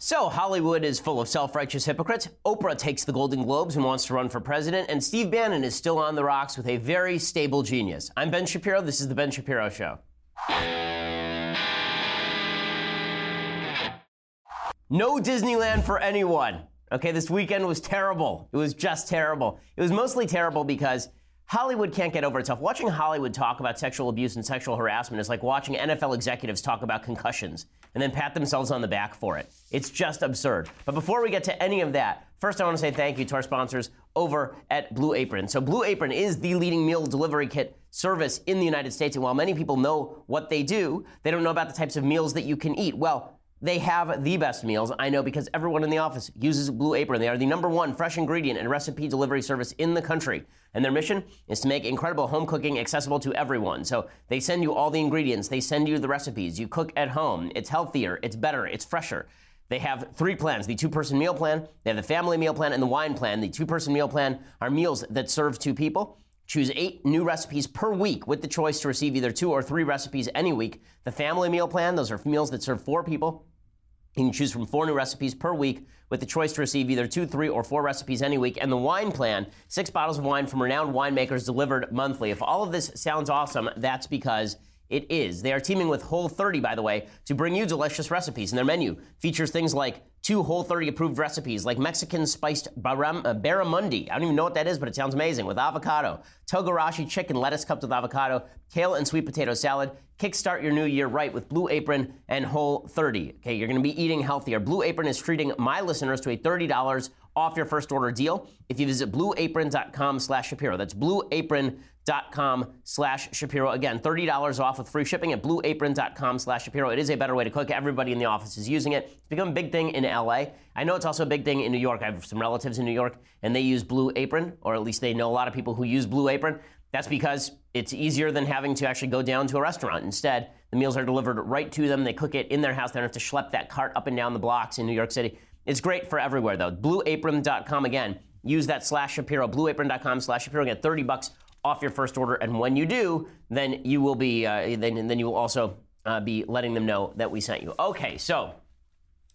So, Hollywood is full of self righteous hypocrites. Oprah takes the Golden Globes and wants to run for president, and Steve Bannon is still on the rocks with a very stable genius. I'm Ben Shapiro. This is The Ben Shapiro Show. No Disneyland for anyone. Okay, this weekend was terrible. It was just terrible. It was mostly terrible because Hollywood can't get over itself. Watching Hollywood talk about sexual abuse and sexual harassment is like watching NFL executives talk about concussions and then pat themselves on the back for it. It's just absurd. But before we get to any of that, first I want to say thank you to our sponsors over at Blue Apron. So Blue Apron is the leading meal delivery kit service in the United States. And while many people know what they do, they don't know about the types of meals that you can eat. Well, they have the best meals. I know because everyone in the office uses Blue Apron. They are the number one fresh ingredient and recipe delivery service in the country. And their mission is to make incredible home cooking accessible to everyone. So they send you all the ingredients, they send you the recipes. You cook at home. It's healthier, it's better, it's fresher. They have three plans the two person meal plan, they have the family meal plan, and the wine plan. The two person meal plan are meals that serve two people. Choose eight new recipes per week with the choice to receive either two or three recipes any week. The family meal plan, those are meals that serve four people. You can choose from four new recipes per week with the choice to receive either two, three, or four recipes any week. And the wine plan, six bottles of wine from renowned winemakers delivered monthly. If all of this sounds awesome, that's because it is. They are teaming with Whole 30, by the way, to bring you delicious recipes. And their menu features things like two Whole 30 approved recipes, like Mexican spiced baram, uh, barramundi. I don't even know what that is, but it sounds amazing. With avocado, togarashi chicken, lettuce cupped with avocado, kale and sweet potato salad. Kickstart your new year right with Blue Apron and Whole 30. Okay, you're going to be eating healthier. Blue Apron is treating my listeners to a $30 off your first order deal if you visit blueapron.com slash Shapiro. That's blueapron.com slash Shapiro. Again, $30 off with free shipping at blueapron.com slash Shapiro. It is a better way to cook. Everybody in the office is using it. It's become a big thing in LA. I know it's also a big thing in New York. I have some relatives in New York and they use Blue Apron, or at least they know a lot of people who use Blue Apron. That's because it's easier than having to actually go down to a restaurant. Instead, the meals are delivered right to them. They cook it in their house. They don't have to schlep that cart up and down the blocks in New York City. It's great for everywhere though. Blueapron.com again. Use that slash Shapiro. Blueapron.com slash Shapiro. Get 30 bucks off your first order. And when you do, then you will be, uh, then, then you will also uh, be letting them know that we sent you. Okay, so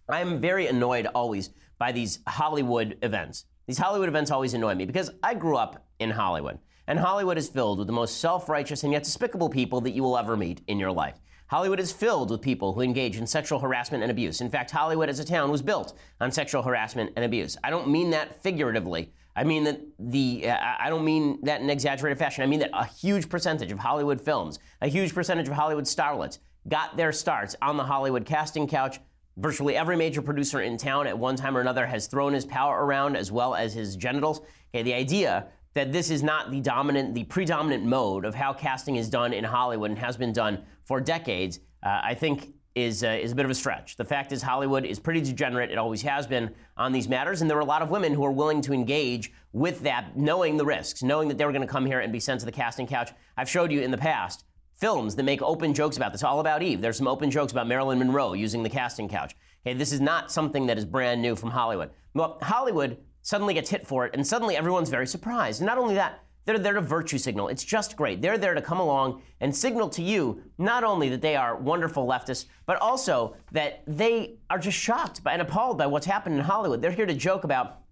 I'm very annoyed always by these Hollywood events. These Hollywood events always annoy me because I grew up in Hollywood. And Hollywood is filled with the most self righteous and yet despicable people that you will ever meet in your life. Hollywood is filled with people who engage in sexual harassment and abuse. In fact, Hollywood as a town was built on sexual harassment and abuse. I don't mean that figuratively. I mean that the, uh, I don't mean that in exaggerated fashion. I mean that a huge percentage of Hollywood films, a huge percentage of Hollywood starlets got their starts on the Hollywood casting couch. Virtually every major producer in town at one time or another has thrown his power around as well as his genitals. Okay, the idea that this is not the dominant, the predominant mode of how casting is done in Hollywood and has been done for decades, uh, I think is, uh, is a bit of a stretch. The fact is, Hollywood is pretty degenerate. It always has been on these matters. And there are a lot of women who are willing to engage with that, knowing the risks, knowing that they were going to come here and be sent to the casting couch. I've showed you in the past films that make open jokes about this. All about Eve. There's some open jokes about Marilyn Monroe using the casting couch. Okay, this is not something that is brand new from Hollywood. Well, Hollywood suddenly gets hit for it, and suddenly everyone's very surprised. And not only that, they're there to virtue signal. It's just great. They're there to come along and signal to you not only that they are wonderful leftists, but also that they are just shocked by, and appalled by what's happened in Hollywood. They're here to joke about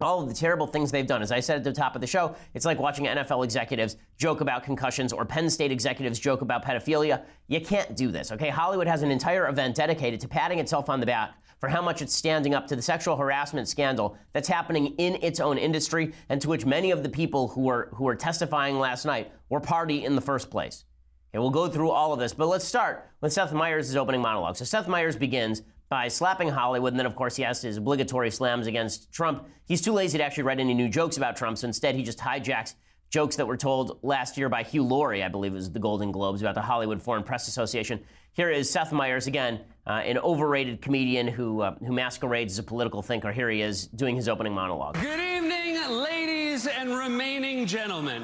all of the terrible things they've done. As I said at the top of the show, it's like watching NFL executives joke about concussions or Penn State executives joke about pedophilia. You can't do this, okay? Hollywood has an entire event dedicated to patting itself on the back for how much it's standing up to the sexual harassment scandal that's happening in its own industry and to which many of the people who were who were testifying last night were party in the first place. Okay, we'll go through all of this, but let's start with Seth Meyers' opening monologue. So Seth Meyers begins by slapping Hollywood, and then, of course, he has his obligatory slams against Trump. He's too lazy to actually write any new jokes about Trump, so instead he just hijacks jokes that were told last year by Hugh Laurie, I believe it was the Golden Globes, about the Hollywood Foreign Press Association. Here is Seth Meyers again, uh, an overrated comedian who, uh, who masquerades as a political thinker. Here he is doing his opening monologue. Good evening, ladies and remaining gentlemen.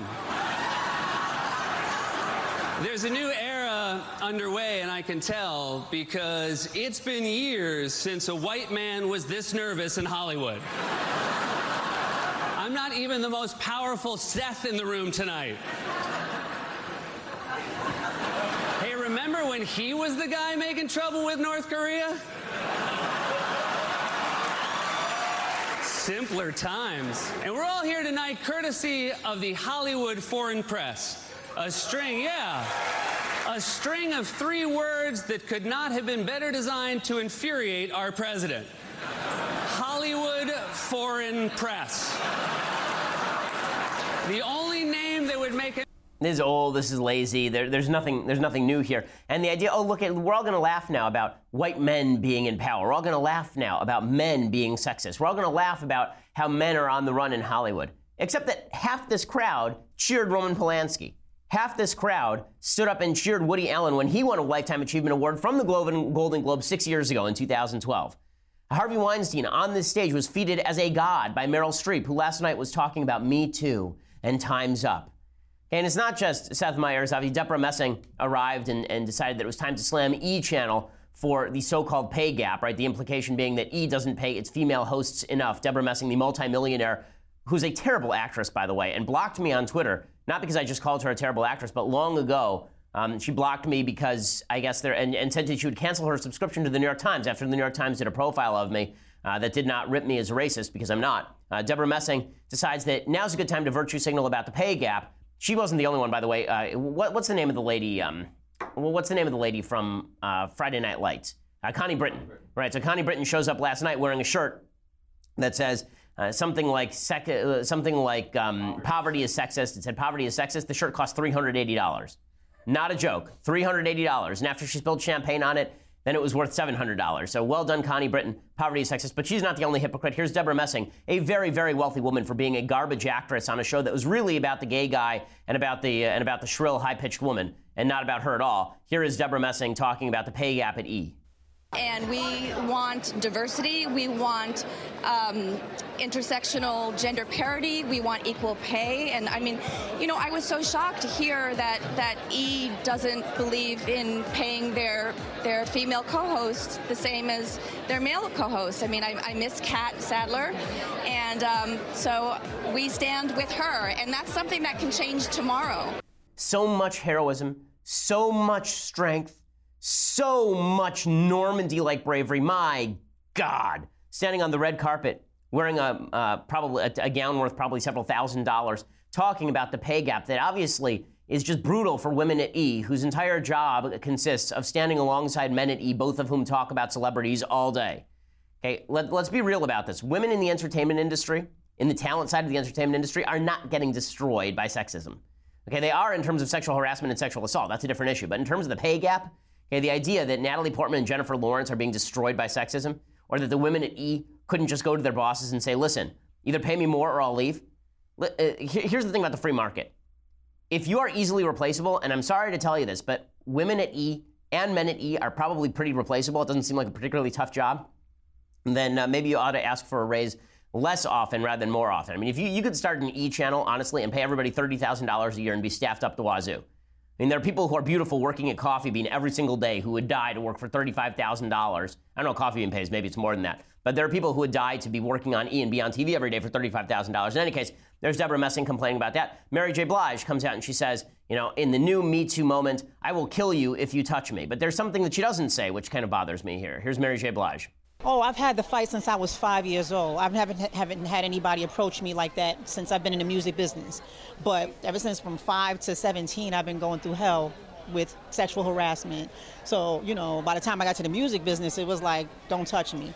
There's a new era underway, and I can tell because it's been years since a white man was this nervous in Hollywood. I'm not even the most powerful Seth in the room tonight. Hey, remember when he was the guy making trouble with North Korea? Simpler times. And we're all here tonight courtesy of the Hollywood Foreign Press. A string, yeah. A string of three words that could not have been better designed to infuriate our president. Hollywood Foreign Press. The only name that would make it this is old. This is lazy. There, there's nothing. There's nothing new here. And the idea, oh look, we're all going to laugh now about white men being in power. We're all going to laugh now about men being sexist. We're all going to laugh about how men are on the run in Hollywood. Except that half this crowd cheered Roman Polanski. Half this crowd stood up and cheered Woody Allen when he won a Lifetime Achievement Award from the Golden Globe six years ago in 2012. Harvey Weinstein on this stage was feted as a god by Meryl Streep, who last night was talking about Me Too and Time's Up. And it's not just Seth Meyers. Obviously, Debra Messing arrived and, and decided that it was time to slam E! Channel for the so-called pay gap, right? The implication being that E! doesn't pay its female hosts enough. Debra Messing, the multimillionaire, who's a terrible actress, by the way, and blocked me on Twitter, not because I just called her a terrible actress, but long ago, um, she blocked me because I guess there, and, and, said that she would cancel her subscription to the New York Times after the New York Times did a profile of me uh, that did not rip me as a racist because I'm not. Uh, Debra Messing decides that now's a good time to virtue signal about the pay gap she wasn't the only one, by the way. Uh, what, what's the name of the lady? Um, well, what's the name of the lady from uh, Friday Night Lights? Uh, Connie Britton. Right. So Connie Britton shows up last night wearing a shirt that says uh, something like sec- uh, something like um, poverty is sexist. It said poverty is sexist. The shirt cost three hundred eighty dollars. Not a joke. Three hundred eighty dollars. And after she spilled champagne on it, then it was worth $700. So well done, Connie Britton. Poverty is sexist. But she's not the only hypocrite. Here's Debra Messing, a very, very wealthy woman for being a garbage actress on a show that was really about the gay guy and about the, uh, and about the shrill, high pitched woman and not about her at all. Here is Debra Messing talking about the pay gap at E! And we want diversity. We want um, intersectional gender parity. We want equal pay. And I mean, you know, I was so shocked to hear that that E doesn't believe in paying their their female co-hosts the same as their male co-hosts. I mean, I, I miss Catt Sadler, and um, so we stand with her, and that's something that can change tomorrow. So much heroism, so much strength so much Normandy like bravery. My God. Standing on the red carpet, wearing a, uh, probably, a, a gown worth probably several thousand dollars, talking about the pay gap that obviously is just brutal for women at E, whose entire job consists of standing alongside men at E, both of whom talk about celebrities all day. Okay, let, us be real about this. Women in the entertainment industry, in the talent side of the entertainment industry, are not getting destroyed by sexism. Okay, they are in terms of sexual harassment and sexual assault. That's a different issue. But in terms of the pay gap, Okay, the idea that Natalie Portman and Jennifer Lawrence are being destroyed by sexism, or that the women at E couldn't just go to their bosses and say, listen, either pay me more or I'll leave. Uh, here's the thing about the free market. If you are easily replaceable, and I'm sorry to tell you this, but women at E and men at E are probably pretty replaceable. It doesn't seem like a particularly tough job. Then uh, maybe you ought to ask for a raise less often rather than more often. I mean, if you, you could start an E channel, honestly, and pay everybody $30,000 a year and be staffed up the wazoo. I mean, there are people who are beautiful working at Coffee Bean every single day who would die to work for $35,000. I don't know Coffee Bean pays, maybe it's more than that. But there are people who would die to be working on E and be on TV every day for $35,000. In any case, there's Debra Messing complaining about that. Mary J. Blige comes out and she says, you know, in the new Me Too moment, I will kill you if you touch me. But there's something that she doesn't say, which kind of bothers me here. Here's Mary J. Blige. Oh, I've had the fight since I was five years old. I haven't, haven't had anybody approach me like that since I've been in the music business. But ever since from five to 17, I've been going through hell with sexual harassment. So, you know, by the time I got to the music business, it was like, don't touch me.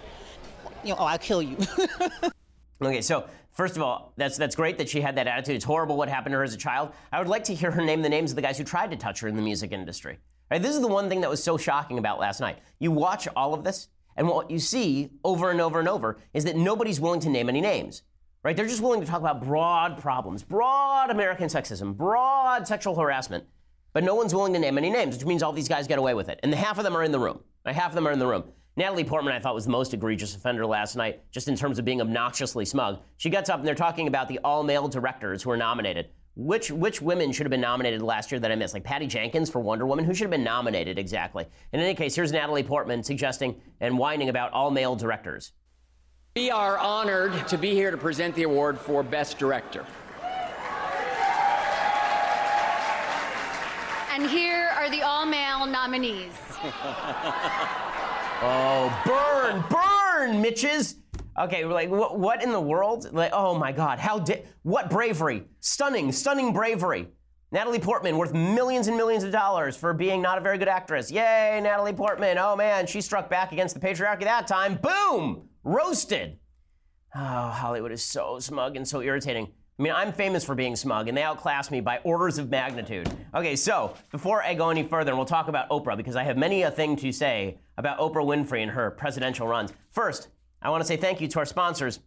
You know, oh, I'll kill you. okay, so First of all, that's that's great that she had that attitude. It's horrible what happened to her as a child. I would like to hear her name the names of the guys who tried to touch her in the music industry. Right? This is the one thing that was so shocking about last night. You watch all of this, and what you see over and over and over is that nobody's willing to name any names. Right? They're just willing to talk about broad problems, broad American sexism, broad sexual harassment, but no one's willing to name any names, which means all these guys get away with it. And the half of them are in the room. Right? Half of them are in the room. Natalie Portman, I thought, was the most egregious offender last night, just in terms of being obnoxiously smug. She gets up and they're talking about the all male directors who are nominated. Which which women should have been nominated last year that I missed? Like Patty Jenkins for Wonder Woman? Who should have been nominated exactly? In any case, here's Natalie Portman suggesting and whining about all male directors. We are honored to be here to present the award for Best Director. And here are the all male nominees. oh, burn, burn, Mitches! Okay, like what, what in the world? Like, oh my God, how did what bravery? Stunning, stunning bravery. Natalie Portman worth millions and millions of dollars for being not a very good actress. Yay, Natalie Portman. Oh man, she struck back against the patriarchy that time. Boom! Roasted. Oh, Hollywood is so smug and so irritating. I mean, I'm famous for being smug, and they outclass me by orders of magnitude. Okay, so before I go any further, and we'll talk about Oprah because I have many a thing to say about Oprah Winfrey and her presidential runs. First, I want to say thank you to our sponsors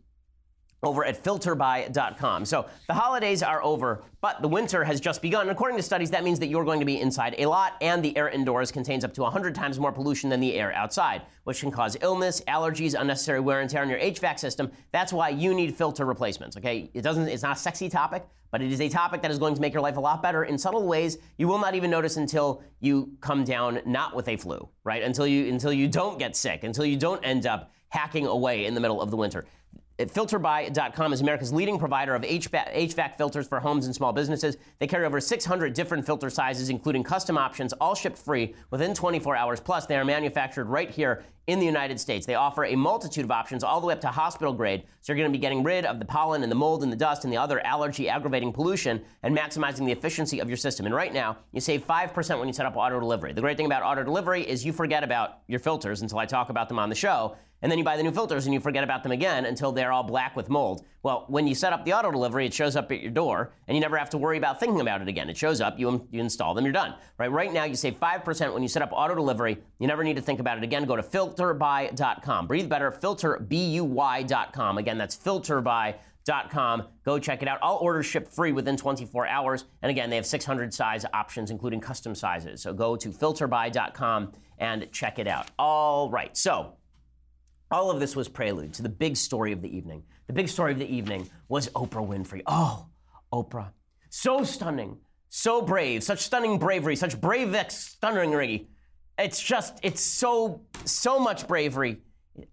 over at filterbuy.com. So the holidays are over, but the winter has just begun. According to studies, that means that you're going to be inside a lot, and the air indoors contains up to 100 times more pollution than the air outside, which can cause illness, allergies, unnecessary wear and tear on your HVAC system. That's why you need filter replacements. Okay, it doesn't. It's not a sexy topic, but it is a topic that is going to make your life a lot better in subtle ways you will not even notice until you come down not with a flu, right? Until you until you don't get sick, until you don't end up hacking away in the middle of the winter. Filterbuy.com is America's leading provider of HVAC filters for homes and small businesses. They carry over 600 different filter sizes, including custom options, all shipped free within 24 hours. Plus, they are manufactured right here in the United States. They offer a multitude of options, all the way up to hospital grade. So you're going to be getting rid of the pollen and the mold and the dust and the other allergy aggravating pollution and maximizing the efficiency of your system. And right now, you save 5% when you set up auto delivery. The great thing about auto delivery is you forget about your filters until I talk about them on the show and then you buy the new filters and you forget about them again until they're all black with mold. Well, when you set up the auto delivery, it shows up at your door, and you never have to worry about thinking about it again. It shows up, you, you install them, you're done. Right? Right now, you save 5% when you set up auto delivery. You never need to think about it again. Go to filterbuy.com. Breathe better, filterbuy.com. Again, that's filterbuy.com. Go check it out. All orders ship free within 24 hours. And again, they have 600 size options, including custom sizes. So go to filterbuy.com and check it out. All right. So, all of this was prelude to the big story of the evening. The big story of the evening was Oprah Winfrey. Oh, Oprah. So stunning, so brave, such stunning bravery, such brave stunning It's just, it's so, so much bravery.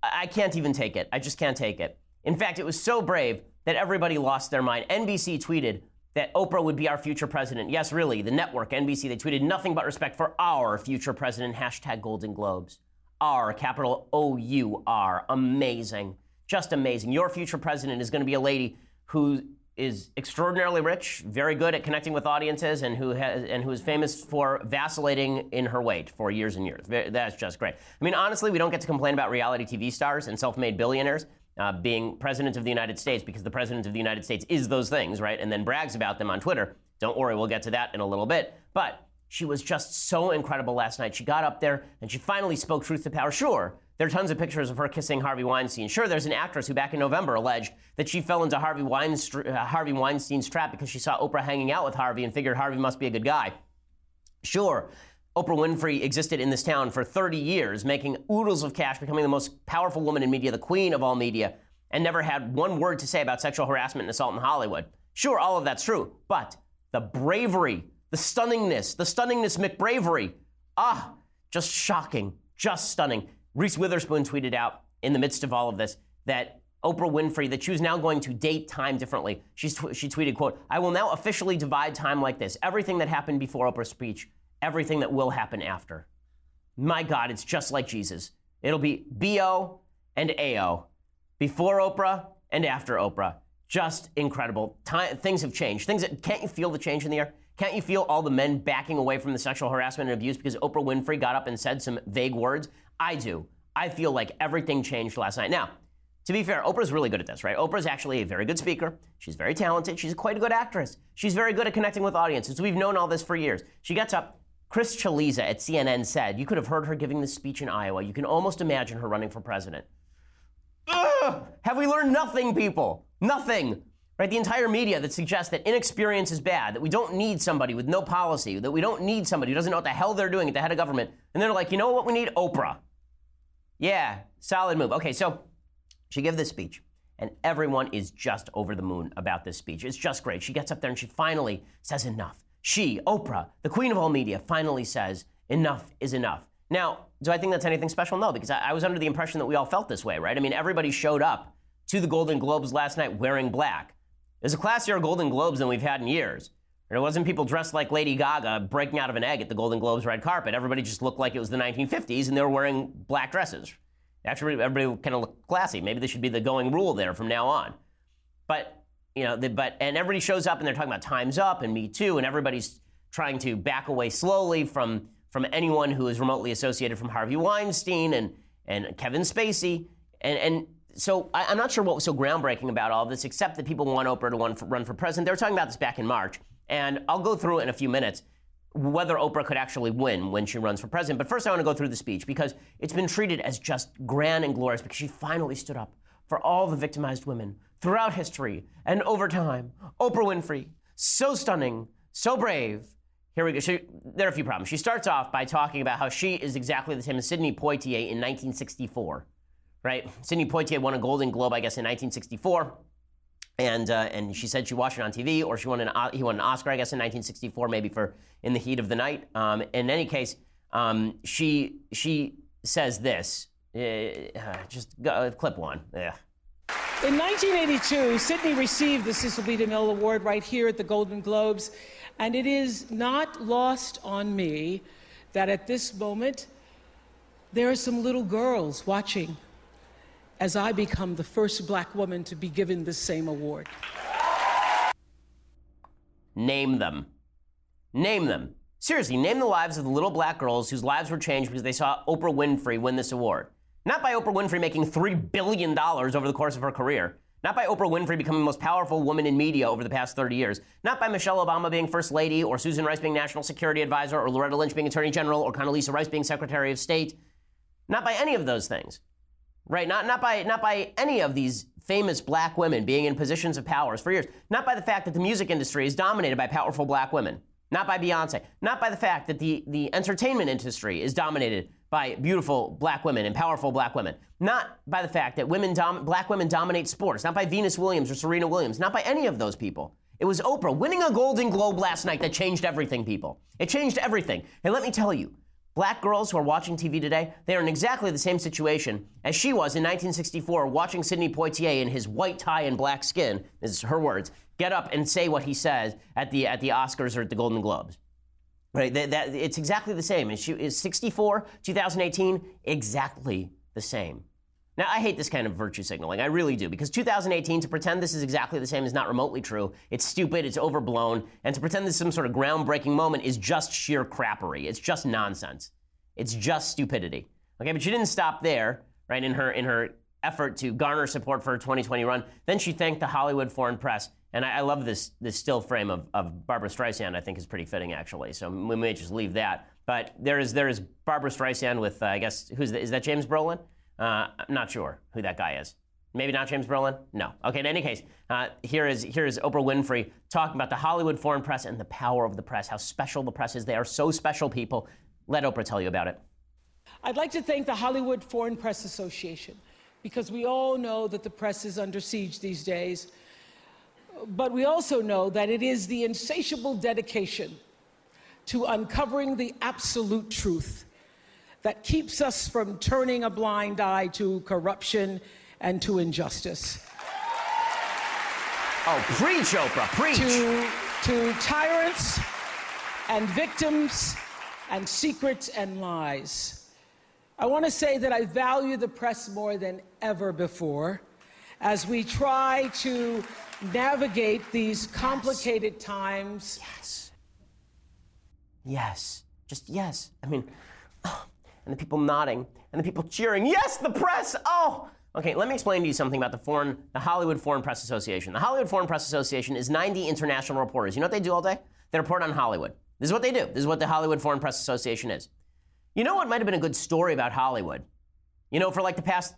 I can't even take it. I just can't take it. In fact, it was so brave that everybody lost their mind. NBC tweeted that Oprah would be our future president. Yes, really, the network, NBC, they tweeted nothing but respect for our future president, hashtag Golden Globes. R, capital O U R. Amazing. Just amazing. Your future president is going to be a lady who is extraordinarily rich, very good at connecting with audiences, and who has and who is famous for vacillating in her weight for years and years. That's just great. I mean, honestly, we don't get to complain about reality TV stars and self-made billionaires uh, being president of the United States because the president of the United States is those things, right? And then brags about them on Twitter. Don't worry, we'll get to that in a little bit. But she was just so incredible last night. She got up there and she finally spoke truth to power. Sure, there are tons of pictures of her kissing Harvey Weinstein. Sure, there's an actress who back in November alleged that she fell into Harvey, uh, Harvey Weinstein's trap because she saw Oprah hanging out with Harvey and figured Harvey must be a good guy. Sure, Oprah Winfrey existed in this town for 30 years, making oodles of cash, becoming the most powerful woman in media, the queen of all media, and never had one word to say about sexual harassment and assault in Hollywood. Sure, all of that's true, but the bravery the stunningness, the stunningness McBravery. Ah, just shocking, just stunning. Reese Witherspoon tweeted out in the midst of all of this that Oprah Winfrey that she was now going to date time differently. She, tw- she tweeted, quote, I will now officially divide time like this. Everything that happened before Oprah's speech, everything that will happen after. My God, it's just like Jesus. It'll be BO and AO. Before Oprah and after Oprah. Just incredible. Time, things have changed. Things that, can't you feel the change in the air? Can't you feel all the men backing away from the sexual harassment and abuse because Oprah Winfrey got up and said some vague words? I do. I feel like everything changed last night. Now, to be fair, Oprah's really good at this, right? Oprah's actually a very good speaker. She's very talented. She's quite a good actress. She's very good at connecting with audiences. We've known all this for years. She gets up. Chris Cillizza at CNN said, you could have heard her giving this speech in Iowa. You can almost imagine her running for president. Ugh! Have we learned nothing, people? Nothing. Right? The entire media that suggests that inexperience is bad, that we don't need somebody with no policy, that we don't need somebody who doesn't know what the hell they're doing at the head of government. And they're like, you know what we need? Oprah. Yeah, solid move. Okay, so she gave this speech, and everyone is just over the moon about this speech. It's just great. She gets up there and she finally says enough. She, Oprah, the queen of all media, finally says enough is enough. Now, do I think that's anything special? No, because I, I was under the impression that we all felt this way, right? I mean, everybody showed up to the Golden Globes last night wearing black. It was a classier Golden Globes than we've had in years. There wasn't people dressed like Lady Gaga breaking out of an egg at the Golden Globes red carpet. Everybody just looked like it was the 1950s and they were wearing black dresses. Actually, everybody kind of looked classy. Maybe this should be the going rule there from now on. But you know, the, but and everybody shows up and they're talking about times up and Me Too, and everybody's trying to back away slowly from from anyone who is remotely associated from Harvey Weinstein and and Kevin Spacey, and and so I, am not sure what was so groundbreaking about all this, except that people want Oprah to run for, run for president. They were talking about this back in March, and I'll go through it in a few minutes whether Oprah could actually win when she runs for president. But first, I want to go through the speech because it's been treated as just grand and glorious because she finally stood up for all the victimized women throughout history and over time. Oprah Winfrey, so stunning, so brave. Here we go. She, there are a few problems. She starts off by talking about how she is exactly the same as Sidney Poitier in 1964, right? Sidney Poitier won a Golden Globe, I guess, in 1964 and uh, and she said she watched it on TV, or she won an he won an Oscar, I guess, in 1964, maybe for In the Heat of the Night. Um, in any case, um, she she says this. Uh, just go, uh, clip one. Yeah. In 1982, Sidney received the Cecil B. DeMille Award right here at the Golden Globes, and it is not lost on me that at this moment there are some little girls watching as I become the first black woman to be given the same award. Name them. Name them. Seriously, name the lives of the little black girls whose lives were changed because they saw Oprah Winfrey win this award. Not by Oprah Winfrey making $3 billion over the course of her career. Not by Oprah Winfrey becoming the most powerful woman in media over the past 30 years. Not by Michelle Obama being First Lady, or Susan Rice being National Security Advisor, or Loretta Lynch being Attorney General, or Condoleezza Rice being Secretary of State. Not by any of those things right? Not, not, by, not by any of these famous black women being in positions of powers for years. Not by the fact that the music industry is dominated by powerful black women. Not by Beyonce. Not by the fact that the, the entertainment industry is dominated by beautiful black women and powerful black women. Not by the fact that women dom- black women dominate sports. Not by Venus Williams or Serena Williams. Not by any of those people. It was Oprah winning a Golden Globe last night that changed everything, people. It changed everything. And let me tell you, Black girls who are watching TV today, they are in exactly the same situation as she was in 1964 watching Sidney Poitier in his white tie and black skin, this is her words, get up and say what he says at the, at the Oscars or at the Golden Globes. Right? That, that, it's exactly the same. And she is 64, 2018, exactly the same. Now, I hate this kind of virtue signaling. I really do. Because 2018, to pretend this is exactly the same is not remotely true. It's stupid, it's overblown, and to pretend this is some sort of groundbreaking moment is just sheer crappery. It's just nonsense. It's just stupidity. Okay, but she didn't stop there, right, in her, in her effort to garner support for her 2020 run. Then she thanked the Hollywood Foreign Press. And I, I love this, this still frame of, of Barbra Streisand, I think is pretty fitting, actually. So we may just leave that. But there is, there is Barbra Streisand with, uh, I guess, who's the, is that James Brolin? Uh, I'm not sure who that guy is. Maybe not James Brolin? No. Okay, in any case, uh, here, is, here is Oprah Winfrey talking about the Hollywood foreign press and the power of the press, how special the press is. They are so special, people. Let Oprah tell you about it. I'd like to thank the Hollywood Foreign Press Association because we all know that the press is under siege these days. But we also know that it is the insatiable dedication to uncovering the absolute truth that keeps us from turning a blind eye to corruption and to injustice. Oh, preach, Oprah, preach. To, to tyrants and victims and secrets and lies. I want to say that I value the press more than ever before as we try to navigate these complicated yes. times. Yes. Yes. Just yes. I mean, oh, and the people nodding, and the people cheering, yes, the press, oh! Okay, let me explain to you something about the foreign, the Hollywood Foreign Press Association. The Hollywood Foreign Press Association is 90 international reporters. You know what they do all day? They report on Hollywood. This is what they do. This is what the Hollywood Foreign Press Association is. You know what might have been a good story about Hollywood? You know, for like the past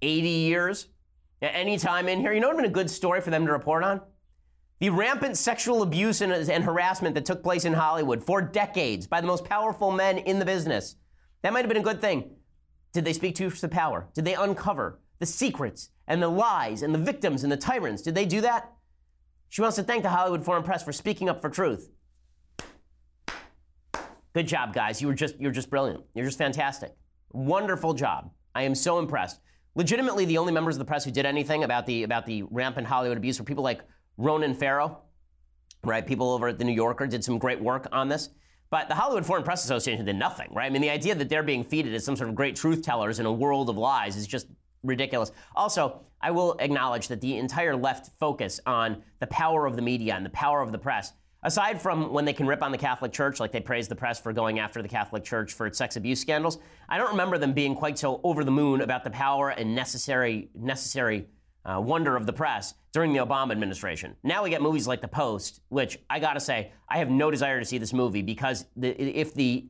80 years, any time in here, you know what would have been a good story for them to report on? The rampant sexual abuse and, and harassment that took place in Hollywood for decades by the most powerful men in the business. That might have been a good thing. Did they speak truth to power? Did they uncover the secrets and the lies and the victims and the tyrants? Did they do that? She wants to thank the Hollywood Foreign Press for speaking up for truth. Good job, guys. You were just you're just brilliant. You're just fantastic. Wonderful job. I am so impressed. Legitimately, the only members of the press who did anything about the about the rampant Hollywood abuse were people like Ronan Farrow, right? People over at the New Yorker did some great work on this. But the Hollywood Foreign Press Association did nothing, right? I mean, the idea that they're being feeded as some sort of great truth tellers in a world of lies is just ridiculous. Also, I will acknowledge that the entire left focus on the power of the media and the power of the press, aside from when they can rip on the Catholic Church, like they praise the press for going after the Catholic Church for its sex abuse scandals, I don't remember them being quite so over the moon about the power and necessary necessary uh, wonder of the press during the Obama administration. Now we get movies like The Post, which I gotta say, I have no desire to see this movie because the, if the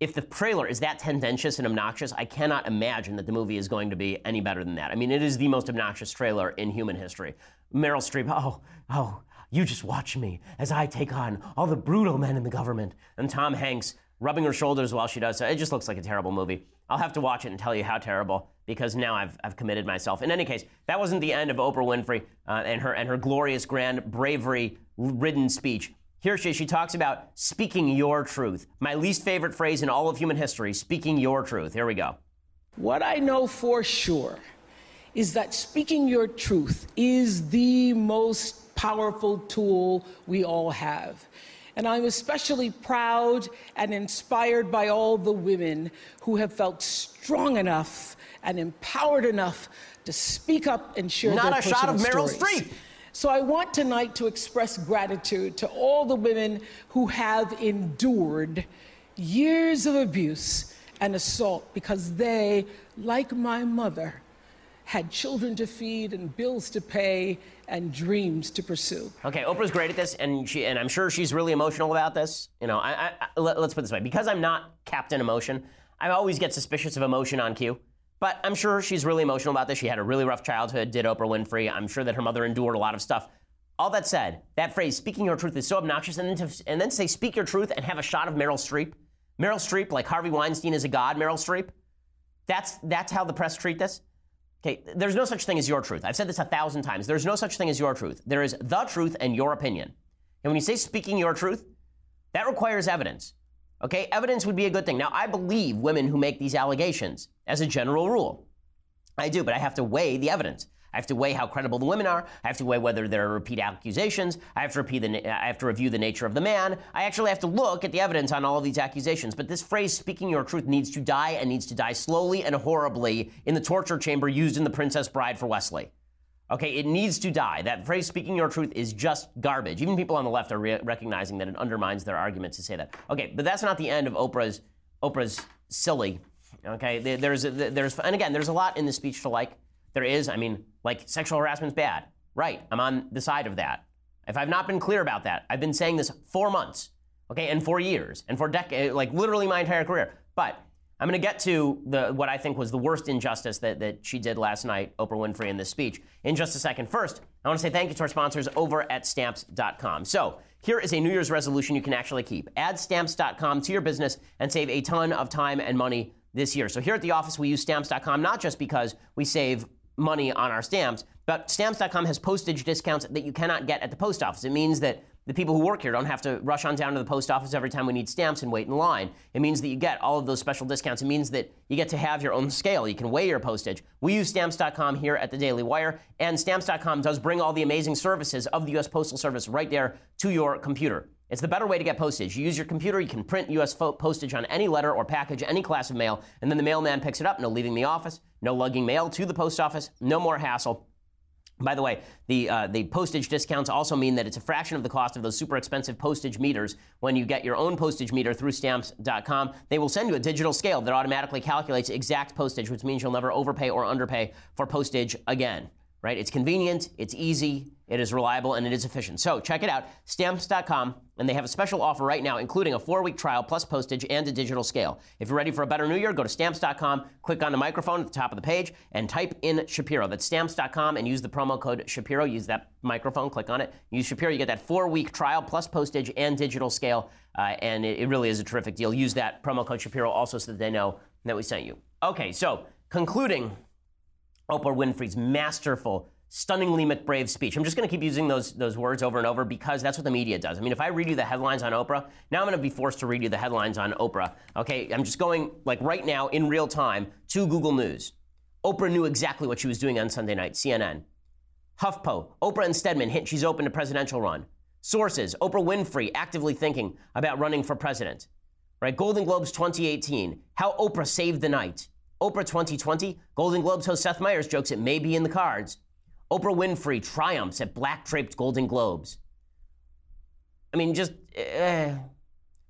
if the trailer is that tendentious and obnoxious, I cannot imagine that the movie is going to be any better than that. I mean, it is the most obnoxious trailer in human history. Meryl Streep, oh, oh, you just watch me as I take on all the brutal men in the government. And Tom Hanks rubbing her shoulders while she does so. It just looks like a terrible movie. I'll have to watch it and tell you how terrible because now I've, I've committed myself. In any case, that wasn't the end of Oprah Winfrey uh, and, her, and her glorious, grand, bravery ridden speech. Here she, she talks about speaking your truth. My least favorite phrase in all of human history speaking your truth. Here we go. What I know for sure is that speaking your truth is the most powerful tool we all have. And I'm especially proud and inspired by all the women who have felt strong enough and empowered enough to speak up and share Not their a shot of Meryl stories. Streep. So I want tonight to express gratitude to all the women who have endured years of abuse and assault because they, like my mother, had children to feed and bills to pay and dreams to pursue. Okay, Oprah's great at this, and she and I'm sure she's really emotional about this. You know, I, I, I, let, us put it this way: because I'm not Captain Emotion, I always get suspicious of emotion on cue. But I'm sure she's really emotional about this. She had a really rough childhood, did Oprah Winfrey. I'm sure that her mother endured a lot of stuff. All that said, that phrase, speaking your truth, is so obnoxious. And then to, and then to say, speak your truth and have a shot of Meryl Streep. Meryl Streep, like Harvey Weinstein is a god, Meryl Streep. That's, that's how the press treat this. Okay, there's no such thing as your truth. I've said this a thousand times. There's no such thing as your truth. There is the truth and your opinion. And when you say speaking your truth, that requires evidence. Okay, evidence would be a good thing. Now, I believe women who make these allegations as a general rule. I do, but I have to weigh the evidence. I have to weigh how credible the women are. I have to weigh whether there are repeat accusations. I have to the, I have to review the nature of the man. I actually have to look at the evidence on all of these accusations. But this phrase, speaking your truth, needs to die and needs to die slowly and horribly in the torture chamber used in The Princess Bride for Wesley. Okay, it needs to die. That phrase, speaking your truth, is just garbage. Even people on the left are re- recognizing that it undermines their arguments to say that. Okay, but that's not the end of Oprah's Oprah's silly. Okay, there's there's and again, there's a lot in the speech to like. There is, I mean, like sexual harassment's bad. Right, I'm on the side of that. If I've not been clear about that, I've been saying this for months, okay, and for years, and for decades, eh, like literally my entire career. But I'm going to get to the, what I think was the worst injustice that, that she did last night, Oprah Winfrey, in this speech, in just a second. First, I want to say thank you to our sponsors over at stamps.com. So, here is a New Year's resolution you can actually keep. Add stamps.com to your business and save a ton of time and money this year. So, here at the office, we use stamps.com not just because we save money on our stamps, but stamps.com has postage discounts that you cannot get at the post office. It means that the people who work here don't have to rush on down to the post office every time we need stamps and wait in line. It means that you get all of those special discounts. It means that you get to have your own scale. You can weigh your postage. We use stamps.com here at the Daily Wire, and stamps.com does bring all the amazing services of the U.S. Postal Service right there to your computer. It's the better way to get postage. You use your computer, you can print U.S. postage on any letter or package, any class of mail, and then the mailman picks it up. No leaving the office, no lugging mail to the post office, no more hassle. By the way, the, uh, the postage discounts also mean that it's a fraction of the cost of those super expensive postage meters when you get your own postage meter through stamps.com. They will send you a digital scale that automatically calculates exact postage, which means you'll never overpay or underpay for postage again right? It's convenient, it's easy, it is reliable, and it is efficient. So check it out, stamps.com, and they have a special offer right now, including a four week trial plus postage and a digital scale. If you're ready for a better new year, go to stamps.com, click on the microphone at the top of the page, and type in Shapiro. That's stamps.com, and use the promo code Shapiro. Use that microphone, click on it, use Shapiro. You get that four week trial plus postage and digital scale, uh, and it, it really is a terrific deal. Use that promo code Shapiro also so that they know that we sent you. Okay, so concluding Oprah Winfrey's masterful, stunningly McBrave speech. I'm just going to keep using those, those words over and over because that's what the media does. I mean, if I read you the headlines on Oprah, now I'm going to be forced to read you the headlines on Oprah. Okay, I'm just going, like right now, in real time, to Google News. Oprah knew exactly what she was doing on Sunday night, CNN. HuffPo, Oprah and Stedman hint she's open to presidential run. Sources Oprah Winfrey actively thinking about running for president. Right? Golden Globes 2018, how Oprah saved the night. Oprah 2020, Golden Globes host Seth Meyers jokes it may be in the cards. Oprah Winfrey triumphs at black draped Golden Globes. I mean, just. Uh,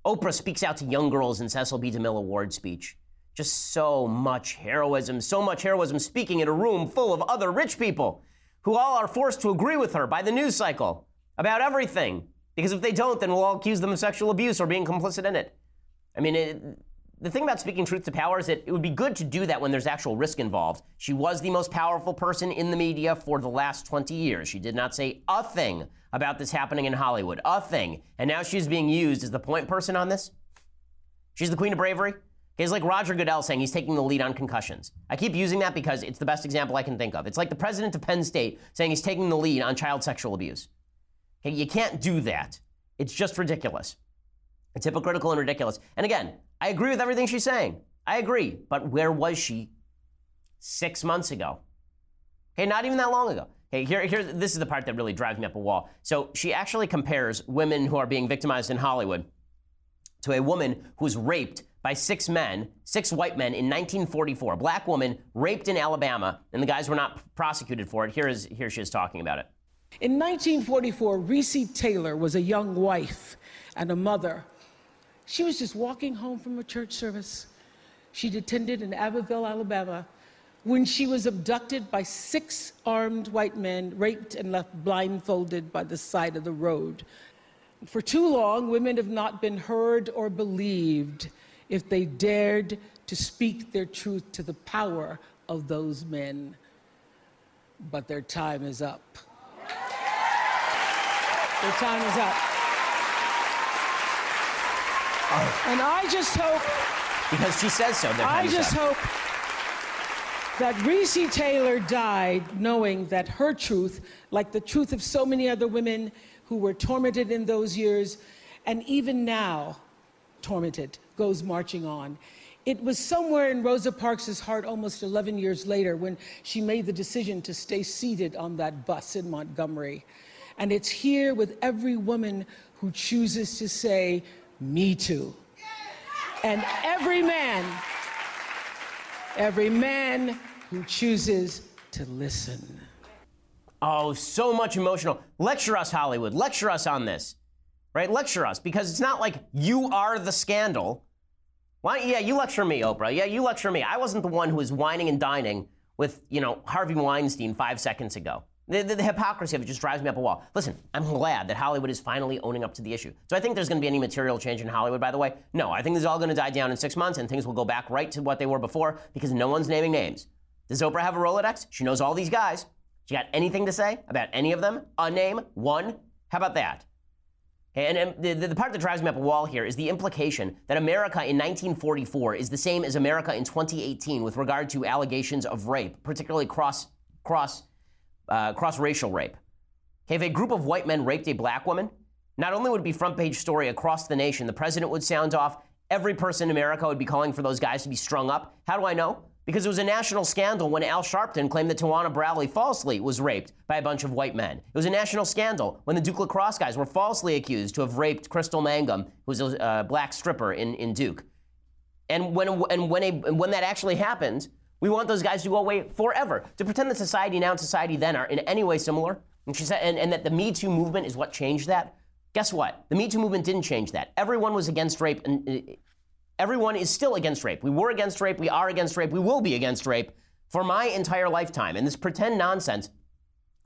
Oprah speaks out to young girls in Cecil B. DeMille Award speech. Just so much heroism, so much heroism speaking in a room full of other rich people who all are forced to agree with her by the news cycle about everything. Because if they don't, then we'll all accuse them of sexual abuse or being complicit in it. I mean, it, the thing about speaking truth to power is that it would be good to do that when there's actual risk involved. She was the most powerful person in the media for the last 20 years. She did not say a thing about this happening in Hollywood, a thing. And now she's being used as the point person on this. She's the queen of bravery. It's like Roger Goodell saying he's taking the lead on concussions. I keep using that because it's the best example I can think of. It's like the president of Penn State saying he's taking the lead on child sexual abuse. Okay, you can't do that. It's just ridiculous. It's hypocritical and ridiculous. And again, I agree with everything she's saying. I agree. But where was she six months ago? Okay, not even that long ago. Okay, here, here, this is the part that really drives me up a wall. So she actually compares women who are being victimized in Hollywood to a woman who was raped by six men, six white men in 1944. A Black woman raped in Alabama, and the guys were not prosecuted for it. Here, is, here she is talking about it. In 1944, Recy Taylor was a young wife and a mother she was just walking home from a church service she'd attended in Abbeville, Alabama, when she was abducted by six armed white men, raped and left blindfolded by the side of the road. For too long, women have not been heard or believed if they dared to speak their truth to the power of those men. But their time is up. Their time is up. And I just hope. Because she says so. I just hope that Recy Taylor died knowing that her truth, like the truth of so many other women who were tormented in those years, and even now tormented, goes marching on. It was somewhere in Rosa Parks' heart almost 11 years later when she made the decision to stay seated on that bus in Montgomery. And it's here with every woman who chooses to say, me too. And every man, every man who chooses to listen. Oh, so much emotional. Lecture us, Hollywood. Lecture us on this. Right? Lecture us because it's not like you are the scandal. Why? Yeah, you lecture me, Oprah. Yeah, you lecture me. I wasn't the one who was wining and dining with, you know, Harvey Weinstein five seconds ago. The, the, the, hypocrisy of it just drives me up a wall. Listen, I'm glad that Hollywood is finally owning up to the issue. So I think there's going to be any material change in Hollywood, by the way? No, I think this is all going to die down in six months and things will go back right to what they were before because no one's naming names. Does Oprah have a Rolodex? She knows all these guys. She got anything to say about any of them? A name? One? How about that? And, and the, the part that drives me up a wall here is the implication that America in 1944 is the same as America in 2018 with regard to allegations of rape, particularly cross cross uh, cross racial rape. Okay, if a group of white men raped a black woman, not only would it be front page story across the nation, the president would sound off, every person in America would be calling for those guys to be strung up. How do I know? Because it was a national scandal when Al Sharpton claimed that Tawana Brawley falsely was raped by a bunch of white men. It was a national scandal when the Duke lacrosse guys were falsely accused to have raped Crystal Mangum, who was a uh, black stripper in, in Duke. And when, and when, a, when that actually happened, we want those guys to go away forever. To pretend that society now and society then are in any way similar, and, she said, and, and that the Me Too movement is what changed that. Guess what? The Me Too movement didn't change that. Everyone was against rape, and uh, everyone is still against rape. We were against rape, we are against rape, we will be against rape for my entire lifetime. And this pretend nonsense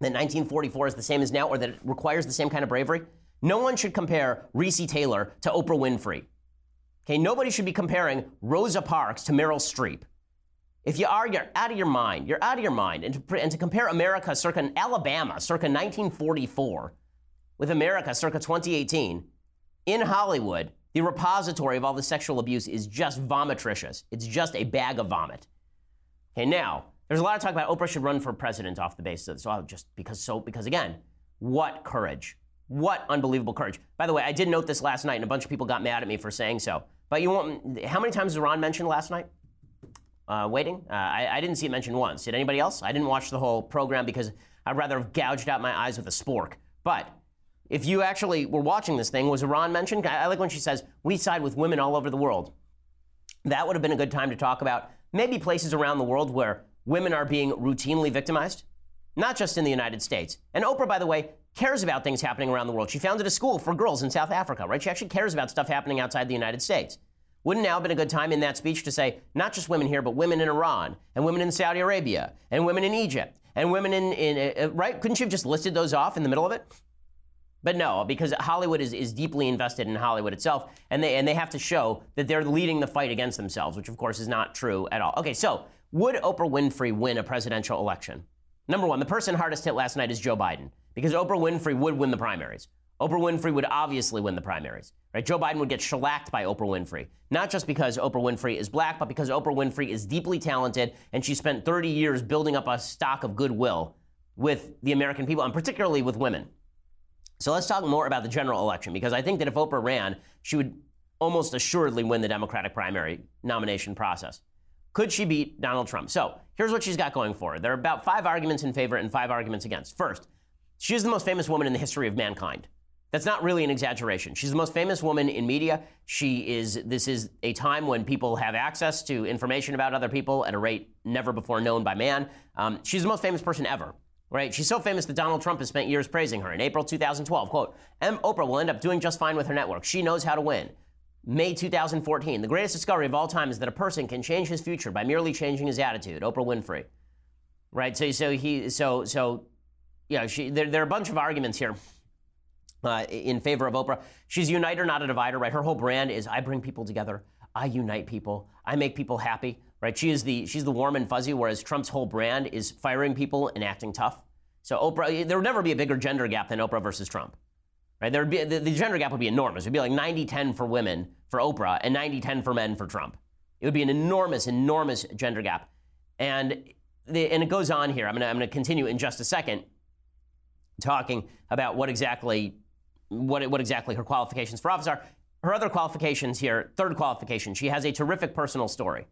that 1944 is the same as now or that it requires the same kind of bravery, no one should compare Recy Taylor to Oprah Winfrey. Okay, nobody should be comparing Rosa Parks to Meryl Streep. If you are, you're out of your mind. You're out of your mind. And to, and to compare America circa Alabama, circa 1944, with America circa 2018, in Hollywood, the repository of all the sexual abuse is just vomitricious. It's just a bag of vomit. Okay, now, there's a lot of talk about Oprah should run for president off the basis of I'll just because so because again, what courage. What unbelievable courage. By the way, I did note this last night and a bunch of people got mad at me for saying so. But you want how many times was Iran mentioned last night? Uh, waiting. Uh, I, I, didn't see it mentioned once. Did anybody else? I didn't watch the whole program because I'd rather have gouged out my eyes with a spork. But if you actually were watching this thing, was Iran mentioned? I like when she says, we side with women all over the world. That would have been a good time to talk about maybe places around the world where women are being routinely victimized, not just in the United States. And Oprah, by the way, cares about things happening around the world. She founded a school for girls in South Africa, right? She actually cares about stuff happening outside the United States. Wouldn't now have been a good time in that speech to say not just women here, but women in Iran and women in Saudi Arabia and women in Egypt and women in, in uh, right? Couldn't you have just listed those off in the middle of it? But no, because Hollywood is, is deeply invested in Hollywood itself, and they, and they have to show that they're leading the fight against themselves, which of course is not true at all. Okay, so would Oprah Winfrey win a presidential election? Number one, the person hardest hit last night is Joe Biden, because Oprah Winfrey would win the primaries. Oprah Winfrey would obviously win the primaries. Right? Joe Biden would get shellacked by Oprah Winfrey, not just because Oprah Winfrey is black, but because Oprah Winfrey is deeply talented and she spent 30 years building up a stock of goodwill with the American people and particularly with women. So let's talk more about the general election because I think that if Oprah ran, she would almost assuredly win the Democratic primary nomination process. Could she beat Donald Trump? So here's what she's got going for her. There are about five arguments in favor and five arguments against. First, she is the most famous woman in the history of mankind. That's not really an exaggeration. She's the most famous woman in media. She is, this is a time when people have access to information about other people at a rate never before known by man. Um, she's the most famous person ever, right? She's so famous that Donald Trump has spent years praising her. In April 2012, quote, M. Oprah will end up doing just fine with her network. She knows how to win. May 2014, the greatest discovery of all time is that a person can change his future by merely changing his attitude. Oprah Winfrey, right? So, so he, so, so, yeah, she, there, there are a bunch of arguments here uh, in favor of Oprah. She's a uniter, not a divider, right? Her whole brand is I bring people together, I unite people, I make people happy, right? She is the she's the warm and fuzzy, whereas Trump's whole brand is firing people and acting tough. So Oprah, there would never be a bigger gender gap than Oprah versus Trump, right? There would be the, the gender gap would be enormous. It'd be like 90-10 for women for Oprah and 90-10 for men for Trump. It would be an enormous, enormous gender gap, and the, and it goes on here. I'm I'm gonna continue in just a second, talking about what exactly what, what exactly her qualifications for office are. Her other qualifications here, third qualification, she has a terrific personal story.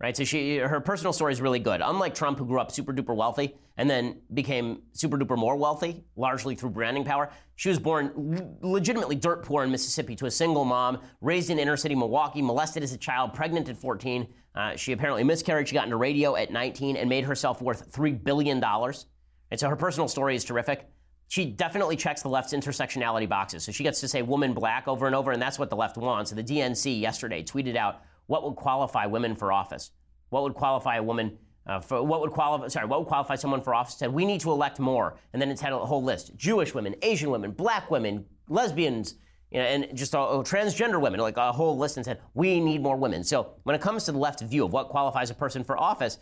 Right? So she her personal story is really good. Unlike Trump, who grew up super duper wealthy and then became super duper more wealthy, largely through branding power, she was born legitimately dirt poor in Mississippi to a single mom, raised in inner city Milwaukee, molested as a child, pregnant at 14. Uh, she apparently miscarried. She got into radio at 19 and made herself worth $3 billion. And so her personal story is terrific she definitely checks the left's intersectionality boxes. So she gets to say woman black over and over, and that's what the left wants. So the DNC yesterday tweeted out what would qualify women for office. What would qualify a woman uh, for what would qualify? Sorry, what would qualify someone for office? Said we need to elect more, and then it's had a whole list: Jewish women, Asian women, black women, lesbians, you know, and just uh, transgender women, like a whole list, and said we need more women. So when it comes to the left view of what qualifies a person for office,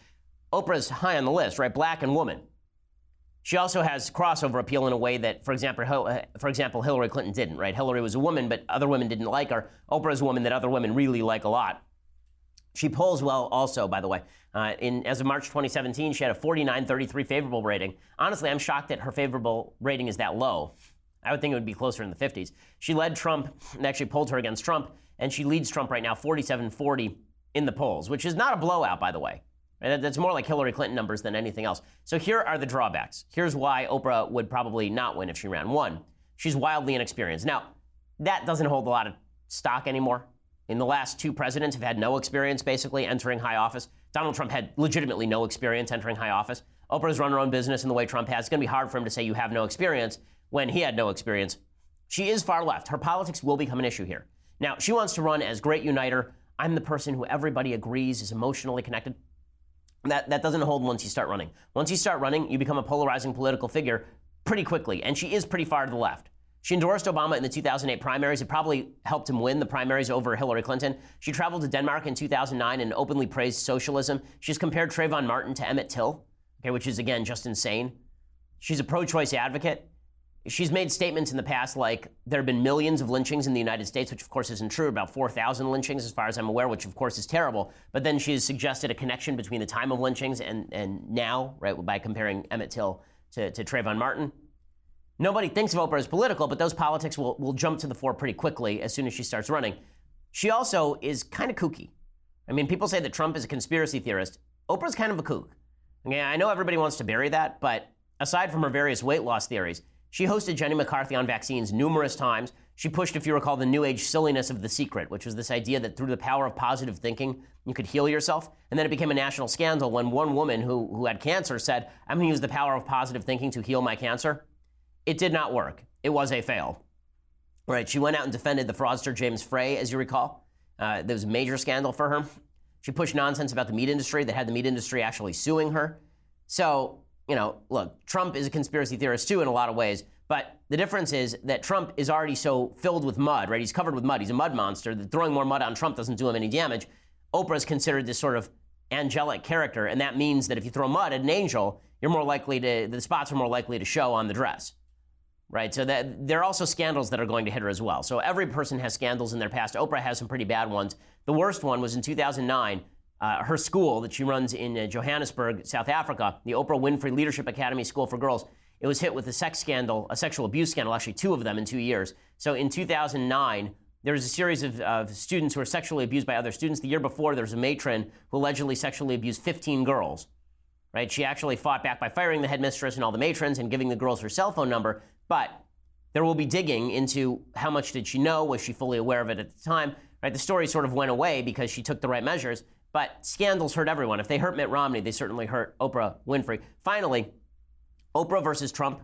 Oprah's high on the list, right? Black and woman. She also has crossover appeal in a way that, for example, uh, for example, Hillary Clinton didn't. Right? Hillary was a woman, but other women didn't like her. Oprah is a woman that other women really like a lot. She polls well, also, by the way. Uh, in as of March 2017, she had a 49-33 favorable rating. Honestly, I'm shocked that her favorable rating is that low. I would think it would be closer in the 50s. She led Trump and actually polled her against Trump, and she leads Trump right now 47-40 in the polls, which is not a blowout, by the way. That's more like Hillary Clinton numbers than anything else. So here are the drawbacks. Here's why Oprah would probably not win if she ran. One, she's wildly inexperienced. Now, that doesn't hold a lot of stock anymore. In the last two presidents have had no experience basically entering high office. Donald Trump had legitimately no experience entering high office. Oprah's run her own business in the way Trump has. It's going to be hard for him to say you have no experience when he had no experience. She is far left. Her politics will become an issue here. Now, she wants to run as great uniter. I'm the person who everybody agrees is emotionally connected. That, that doesn't hold once you start running. Once you start running, you become a polarizing political figure pretty quickly, and she is pretty far to the left. She endorsed Obama in the 2008 primaries. It probably helped him win the primaries over Hillary Clinton. She traveled to Denmark in 2009 and openly praised socialism. She's compared Trayvon Martin to Emmett Till, okay, which is, again, just insane. She's a pro choice advocate. She's made statements in the past like there have been millions of lynchings in the United States, which of course isn't true, about 4,000 lynchings as far as I'm aware, which of course is terrible. But then she's suggested a connection between the time of lynchings and, and now, right, by comparing Emmett Till to, to Trayvon Martin. Nobody thinks of Oprah as political, but those politics will, will jump to the fore pretty quickly as soon as she starts running. She also is kind of kooky. I mean, people say that Trump is a conspiracy theorist. Oprah's kind of a kook. Yeah, I know everybody wants to bury that, but aside from her various weight loss theories, She hosted Jenny McCarthy on vaccines numerous times. She pushed, if you recall, the new age silliness of the secret, which was this idea that through the power of positive thinking, you could heal yourself. And then it became a national scandal when one woman who, who had cancer said, I'm going to use the power of positive thinking to heal my cancer. It did not work. It was a fail. Right? She went out and defended the fraudster James Frey, as you recall. Uh, there was a major scandal for her. She pushed nonsense about the meat industry that had the meat industry actually suing her. So, you know, look, Trump is a conspiracy theorist too in a lot of ways, but the difference is that Trump is already so filled with mud, right? He's covered with mud. He's a mud monster. That throwing more mud on Trump doesn't do him any damage. Oprah is considered this sort of angelic character, and that means that if you throw mud at an angel, you're more likely to, the spots are more likely to show on the dress right? So that there are also scandals that are going to hit her as well. So every person has scandals in their past. Oprah has some pretty bad ones. The worst one was in 2009. Uh, her school that she runs in uh, Johannesburg, South Africa, the Oprah Winfrey Leadership Academy School for Girls, it was hit with a sex scandal, a sexual abuse scandal, actually two of them in two years. So in 2009, there was a series of, of students who were sexually abused by other students. The year before, there was a matron who allegedly sexually abused 15 girls. Right? She actually fought back by firing the headmistress and all the matrons and giving the girls her cell phone number. But there will be digging into how much did she know? Was she fully aware of it at the time? Right? The story sort of went away because she took the right measures. But scandals hurt everyone. If they hurt Mitt Romney, they certainly hurt Oprah Winfrey. Finally, Oprah versus Trump.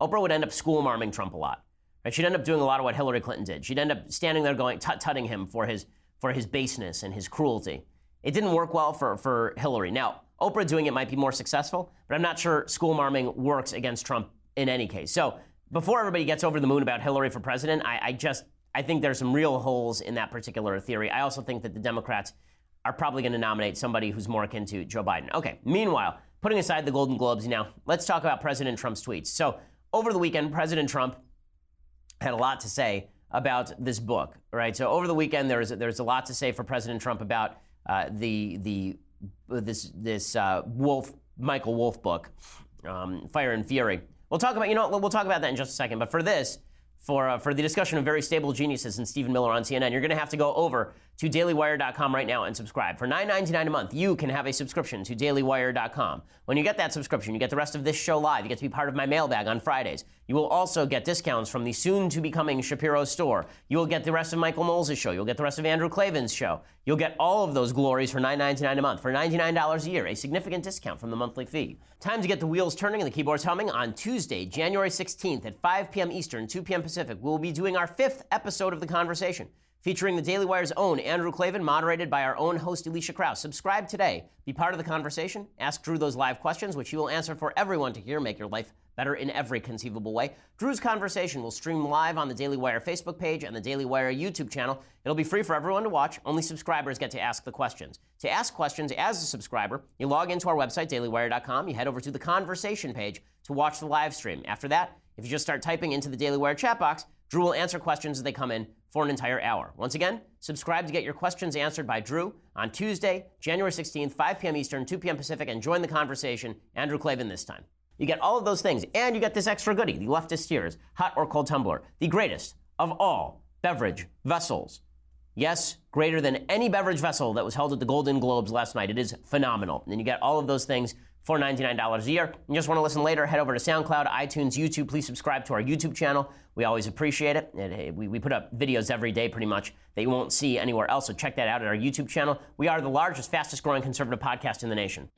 Oprah would end up school marming Trump a lot. Right? She'd end up doing a lot of what Hillary Clinton did. She'd end up standing there going tut-tutting him for his for his baseness and his cruelty. It didn't work well for, for Hillary. Now, Oprah doing it might be more successful, but I'm not sure school marming works against Trump in any case. So before everybody gets over the moon about Hillary for president, I, I just I think there's some real holes in that particular theory. I also think that the Democrats are probably going to nominate somebody who's more akin to Joe Biden. Okay, meanwhile, putting aside the Golden Globes now, let's talk about President Trump's tweets. So, over the weekend, President Trump had a lot to say about this book, right? So, over the weekend, there's, there's a lot to say for President Trump about uh, the, the, this, this uh, Wolff, Michael Wolff book, um, Fire and Fury. We'll talk about, you know, we'll talk about that in just a second. But for this, for, uh, for the discussion of very stable geniuses and Stephen Miller on CNN, you're going to have to go over to dailywire.com right now and subscribe. For $9.99 a month, you can have a subscription to dailywire.com. When you get that subscription, you get the rest of this show live. You get to be part of my mailbag on Fridays. You will also get discounts from the soon to becoming Shapiro store. You will get the rest of Michael Knowles' show. You'll get the rest of Andrew Klavan's show. You'll get all of those glories for $9.99 a month. For $99 a year, a significant discount from the monthly fee. Time to get the wheels turning and the keyboards humming on Tuesday, January 16th at 5 p.m. Eastern, 2 p.m. Pacific. We'll be doing our fifth episode of The Conversation featuring the Daily Wire's own Andrew Klavan, moderated by our own host, Alicia Krause. Subscribe today. Be part of the conversation. Ask Drew those live questions, which he will answer for everyone to hear. Make your life better in every conceivable way. Drew's conversation will stream live on the Daily Wire Facebook page and the Daily Wire YouTube channel. It'll be free for everyone to watch. Only subscribers get to ask the questions. To ask questions as a subscriber, you log into our website, dailywire.com. You head over to the conversation page to watch the live stream. After that, if you just start typing into the Daily Wire chat box, Drew will answer questions as they come in for an entire hour. Once again, subscribe to get your questions answered by Drew on Tuesday, January 16th, 5 p.m. Eastern, 2 p.m. Pacific, and join the conversation. Andrew Klavan this time. You get all of those things, and you get this extra goodie the leftist tears, hot or cold tumbler, the greatest of all beverage vessels. Yes, greater than any beverage vessel that was held at the Golden Globes last night. It is phenomenal. And you get all of those things for $99 a year. You just want to listen later, head over to SoundCloud, iTunes, YouTube. Please subscribe to our YouTube channel. We always appreciate it. we, we put up videos every day pretty much that you won't see anywhere else. So check that out at our YouTube channel. We are the largest, fastest growing conservative podcast in the nation.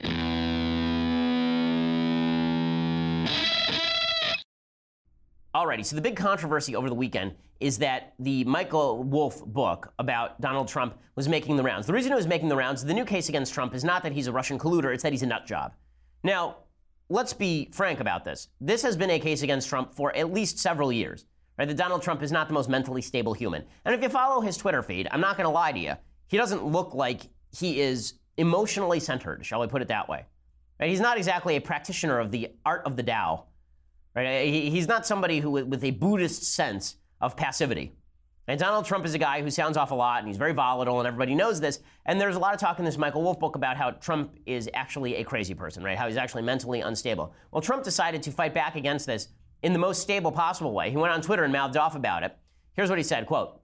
Alrighty, so the big controversy over the weekend is that the Michael Wolff book about Donald Trump was making the rounds. The reason it was making the rounds, the new case against Trump, is not that he's a Russian colluder, it's that he's a nut job. Now, let's be frank about this. This has been a case against Trump for at least several years. Right? That Donald Trump is not the most mentally stable human. And if you follow his Twitter feed, I'm not going to lie to you, he doesn't look like he is emotionally centered, shall we put it that way. Right? He's not exactly a practitioner of the art of the Tao. Right? He's not somebody who, with a Buddhist sense of passivity. And Donald Trump is a guy who sounds off a lot and he's very volatile and everybody knows this. And there's a lot of talk in this Michael Wolff book about how Trump is actually a crazy person, right? How he's actually mentally unstable. Well, Trump decided to fight back against this in the most stable possible way. He went on Twitter and mouthed off about it. Here's what he said, quote,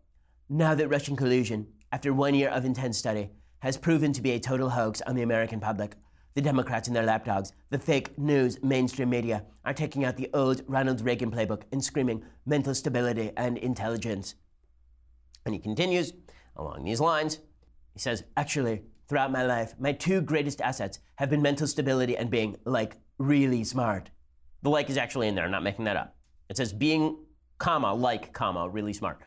Now that Russian collusion, after one year of intense study, has proven to be a total hoax on the American public, The Democrats and their lapdogs, the fake news mainstream media, are taking out the old Ronald Reagan playbook and screaming mental stability and intelligence. And he continues along these lines. He says, Actually, throughout my life, my two greatest assets have been mental stability and being, like, really smart. The like is actually in there, I'm not making that up. It says being, comma, like, comma, really smart.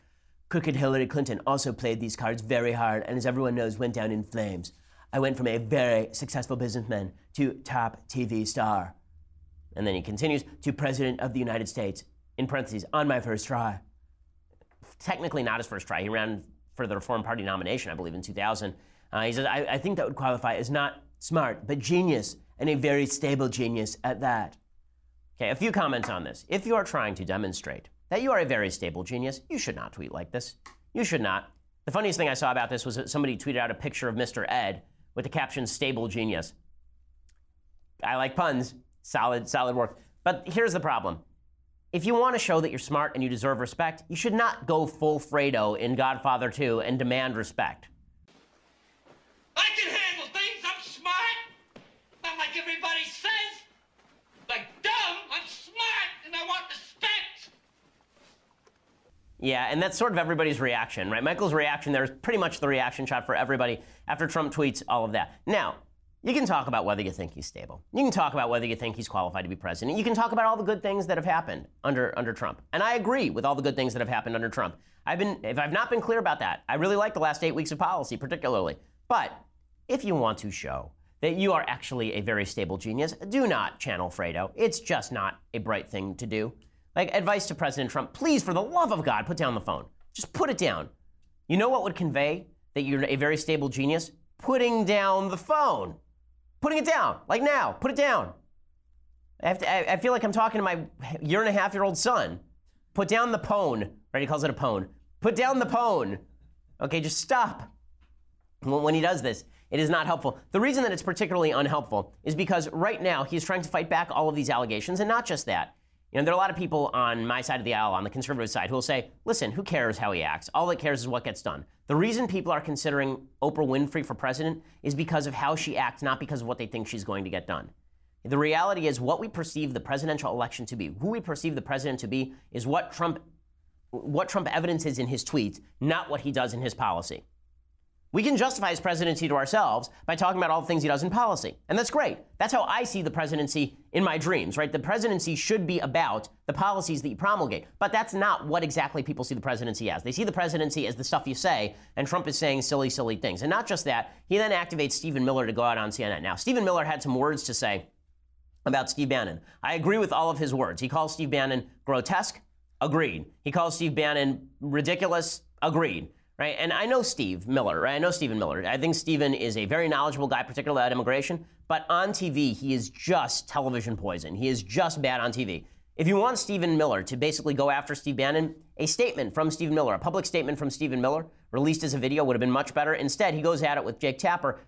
Crooked Hillary Clinton also played these cards very hard and, as everyone knows, went down in flames. I went from a very successful businessman to top TV star. And then he continues to President of the United States, in parentheses, on my first try. Technically not his first try. He ran for the Reform Party nomination, I believe, in 2000. Uh, he says, I, I think that would qualify as not smart, but genius, and a very stable genius at that. Okay, a few comments on this. If you are trying to demonstrate that you are a very stable genius, you should not tweet like this. You should not. The funniest thing I saw about this was that somebody tweeted out a picture of Mr. Ed with the caption stable genius. I like puns. Solid, solid work. But here's the problem. If you want to show that you're smart and you deserve respect, you should not go full Fredo in Godfather 2 and demand respect. I can handle things. I'm smart. Not like everybody says. Like dumb. I'm smart and I want respect. Yeah, and that's sort of everybody's reaction, right? Michael's reaction there is pretty much the reaction shot for everybody after Trump tweets all of that. Now, you can talk about whether you think he's stable. You can talk about whether you think he's qualified to be president. You can talk about all the good things that have happened under under Trump. And I agree with all the good things that have happened under Trump. I've been if I've not been clear about that, I really like the last 8 weeks of policy particularly. But if you want to show that you are actually a very stable genius, do not channel Fredo. It's just not a bright thing to do. Like advice to President Trump, please for the love of God, put down the phone. Just put it down. You know what would convey that you're a very stable genius? Putting down the phone putting it down, like now, put it down. I, to, I, I, feel like I'm talking to my year and a half year old son. Put down the pone, right? He calls it a pone. Put down the pone. Okay, just stop. When he does this, it is not helpful. The reason that it's particularly unhelpful is because right now he's trying to fight back all of these allegations, and not just that. You know, there are a lot of people on my side of the aisle, on the conservative side, who will say, listen, who cares how he acts? All that cares is what gets done. The reason people are considering Oprah Winfrey for president is because of how she acts, not because of what they think she's going to get done. The reality is what we perceive the presidential election to be, who we perceive the president to be, is what Trump, what Trump evidences in his tweets, not what he does in his policy. We can justify his presidency to ourselves by talking about all the things he does in policy. And that's great. That's how I see the presidency in my dreams, right? The presidency should be about the policies that you promulgate. But that's not what exactly people see the presidency as. They see the presidency as the stuff you say, and Trump is saying silly, silly things. And not just that, he then activates Stephen Miller to go out on CNN. Now, Stephen Miller had some words to say about Steve Bannon. I agree with all of his words. He calls Steve Bannon grotesque, agreed. He calls Steve Bannon ridiculous, agreed right? And I know Steve Miller, right? I know Stephen Miller. I think Stephen is a very knowledgeable guy, particularly about immigration. But on TV, he is just television poison. He is just bad on TV. If you want Stephen Miller to basically go after Steve Bannon, a statement from Stephen Miller, a public statement from Stephen Miller, released as a video, would have been much better. Instead, he goes at it with Jake Tapper.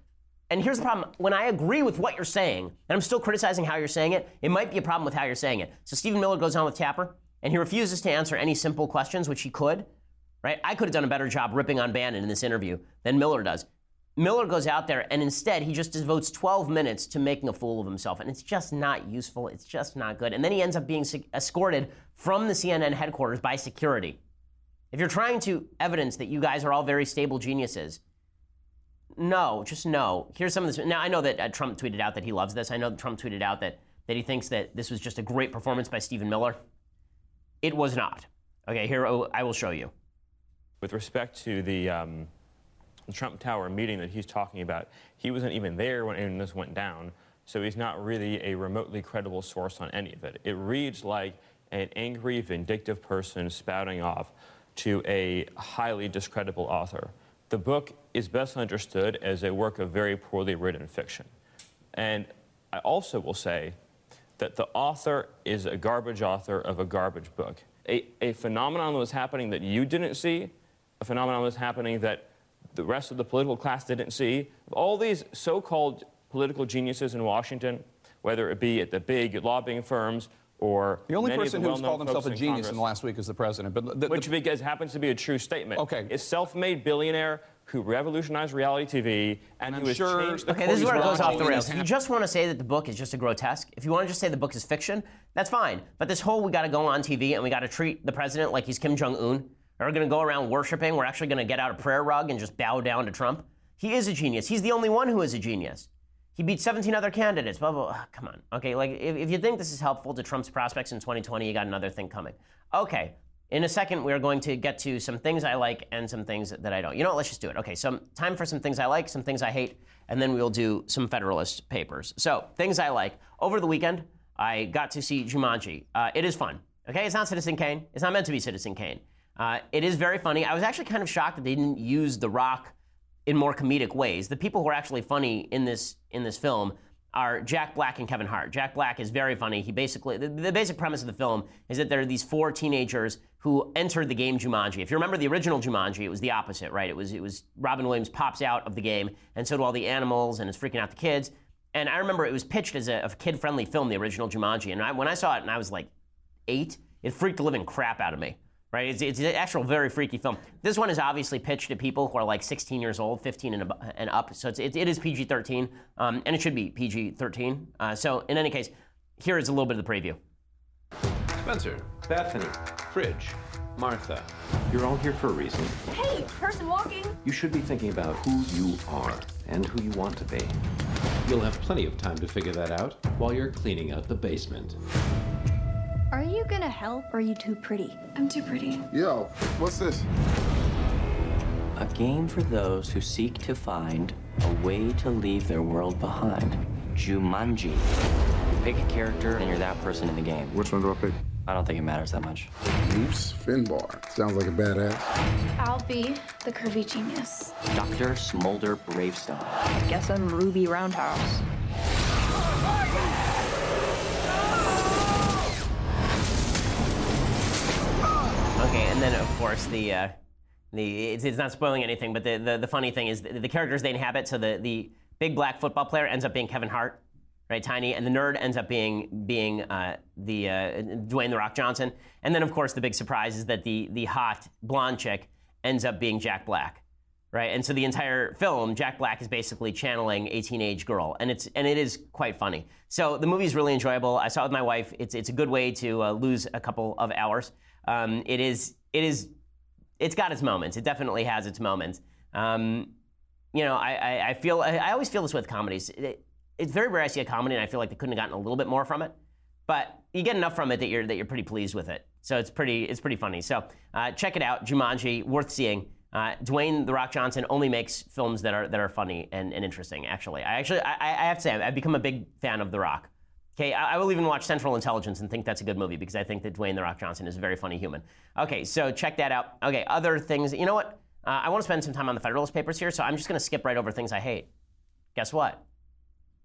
And here's the problem when I agree with what you're saying, and I'm still criticizing how you're saying it, it might be a problem with how you're saying it. So Stephen Miller goes on with Tapper, and he refuses to answer any simple questions, which he could right? I could have done a better job ripping on Bannon in this interview than Miller does. Miller goes out there and instead he just devotes 12 minutes to making a fool of himself. And it's just not useful. It's just not good. And then he ends up being escorted from the CNN headquarters by security. If you're trying to evidence that you guys are all very stable geniuses, no, just no. Here's some of this. Now, I know that uh, Trump tweeted out that he loves this. I know that Trump tweeted out that, that he thinks that this was just a great performance by Stephen Miller. It was not. Okay, here oh, I will show you. With respect to the, um, the Trump Tower meeting that he's talking about, he wasn't even there when this went down, so he's not really a remotely credible source on any of it. It reads like an angry, vindictive person spouting off to a highly discreditable author. The book is best understood as a work of very poorly written fiction. And I also will say that the author is a garbage author of a garbage book. A, a phenomenon that was happening that you didn't see a phenomenon that's happening that the rest of the political class didn't see. All these so-called political geniuses in Washington, whether it be at the big lobbying firms or the only person the who's called himself a genius Congress, in the last week is the president. But the, which because happens to be a true statement. Okay, is self-made billionaire who revolutionized reality TV, and I'm who has sure- changed the Okay, this is where it goes off the rails. If you just want to say that the book is just a grotesque, if you want to just say the book is fiction, that's fine. But this whole we got to go on TV and we got to treat the president like he's Kim Jong Un, or we're going to go around worshiping, we're actually going to get out a prayer rug and just bow down to Trump. He is a genius. He's the only one who is a genius. He beat 17 other candidates. Blah, blah, blah. Ah, Come on. Okay, like if, if you think this is helpful to Trump's prospects in 2020, you got another thing coming. Okay, in a second, we are going to get to some things I like and some things that I don't. You know what? Let's just do it. Okay, some time for some things I like, some things I hate, and then we'll do some Federalist papers. So, things I like. Over the weekend, I got to see Jumanji. Uh, it is fun. Okay, it's not Citizen Kane. It's not meant to be Citizen Kane. Uh, it is very funny. I was actually kind of shocked that they didn't use The Rock in more comedic ways. The people who are actually funny in this in this film are Jack Black and Kevin Hart. Jack Black is very funny. He basically the, the basic premise of the film is that there are these four teenagers who entered the game Jumanji. If you remember the original Jumanji, it was the opposite, right? It was it was Robin Williams pops out of the game, and so do all the animals, and it's freaking out the kids. And I remember it was pitched as a, a kid-friendly film, the original Jumanji. And I, when I saw it, and I was like eight, it freaked the living crap out of me. Right? It's, it's an actual very freaky film. This one is obviously pitched to people who are like 16 years old, 15 and, ab- and up. So it's, it, it is PG 13, um, and it should be PG 13. Uh, so, in any case, here is a little bit of the preview. Spencer, Bethany, Fridge, Martha. You're all here for a reason. Hey, person walking. You should be thinking about who you are and who you want to be. You'll have plenty of time to figure that out while you're cleaning out the basement. Are you gonna help or are you too pretty? I'm too pretty. Yo, what's this? A game for those who seek to find a way to leave their world behind. Jumanji. You pick a character and you're that person in the game. Which one do I pick? I don't think it matters that much. Moose Finbar. Sounds like a badass. I'll be the curvy genius. Dr. Smolder Bravestone. I Guess I'm Ruby Roundhouse. Okay, and then of course the uh, the it's, it's not spoiling anything, but the, the, the funny thing is the, the characters they inhabit. So the the big black football player ends up being Kevin Hart, right, tiny, and the nerd ends up being being uh, the uh, Dwayne the Rock Johnson, and then of course the big surprise is that the the hot blonde chick ends up being Jack Black. Right, and so the entire film, Jack Black is basically channeling a teenage girl, and it's and it is quite funny. So the movie is really enjoyable. I saw it with my wife. It's it's a good way to uh, lose a couple of hours. Um, it is it is it's got its moments. It definitely has its moments. Um, you know, I, I, I feel I, I always feel this with comedies. It, it's very rare I see a comedy and I feel like they couldn't have gotten a little bit more from it, but you get enough from it that you're that you're pretty pleased with it. So it's pretty it's pretty funny. So uh, check it out, Jumanji, worth seeing. Uh, Dwayne the Rock Johnson only makes films that are that are funny and, and interesting. Actually, I actually I, I have to say I've become a big fan of The Rock. Okay, I, I will even watch Central Intelligence and think that's a good movie because I think that Dwayne the Rock Johnson is a very funny human. Okay, so check that out. Okay, other things. You know what? Uh, I want to spend some time on the Federalist Papers here, so I'm just going to skip right over things I hate. Guess what?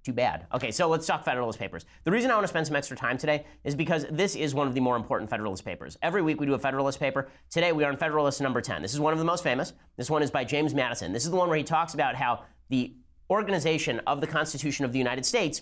Too bad. Okay, so let's talk Federalist Papers. The reason I want to spend some extra time today is because this is one of the more important Federalist Papers. Every week we do a Federalist paper. Today we are on Federalist number 10. This is one of the most famous. This one is by James Madison. This is the one where he talks about how the organization of the Constitution of the United States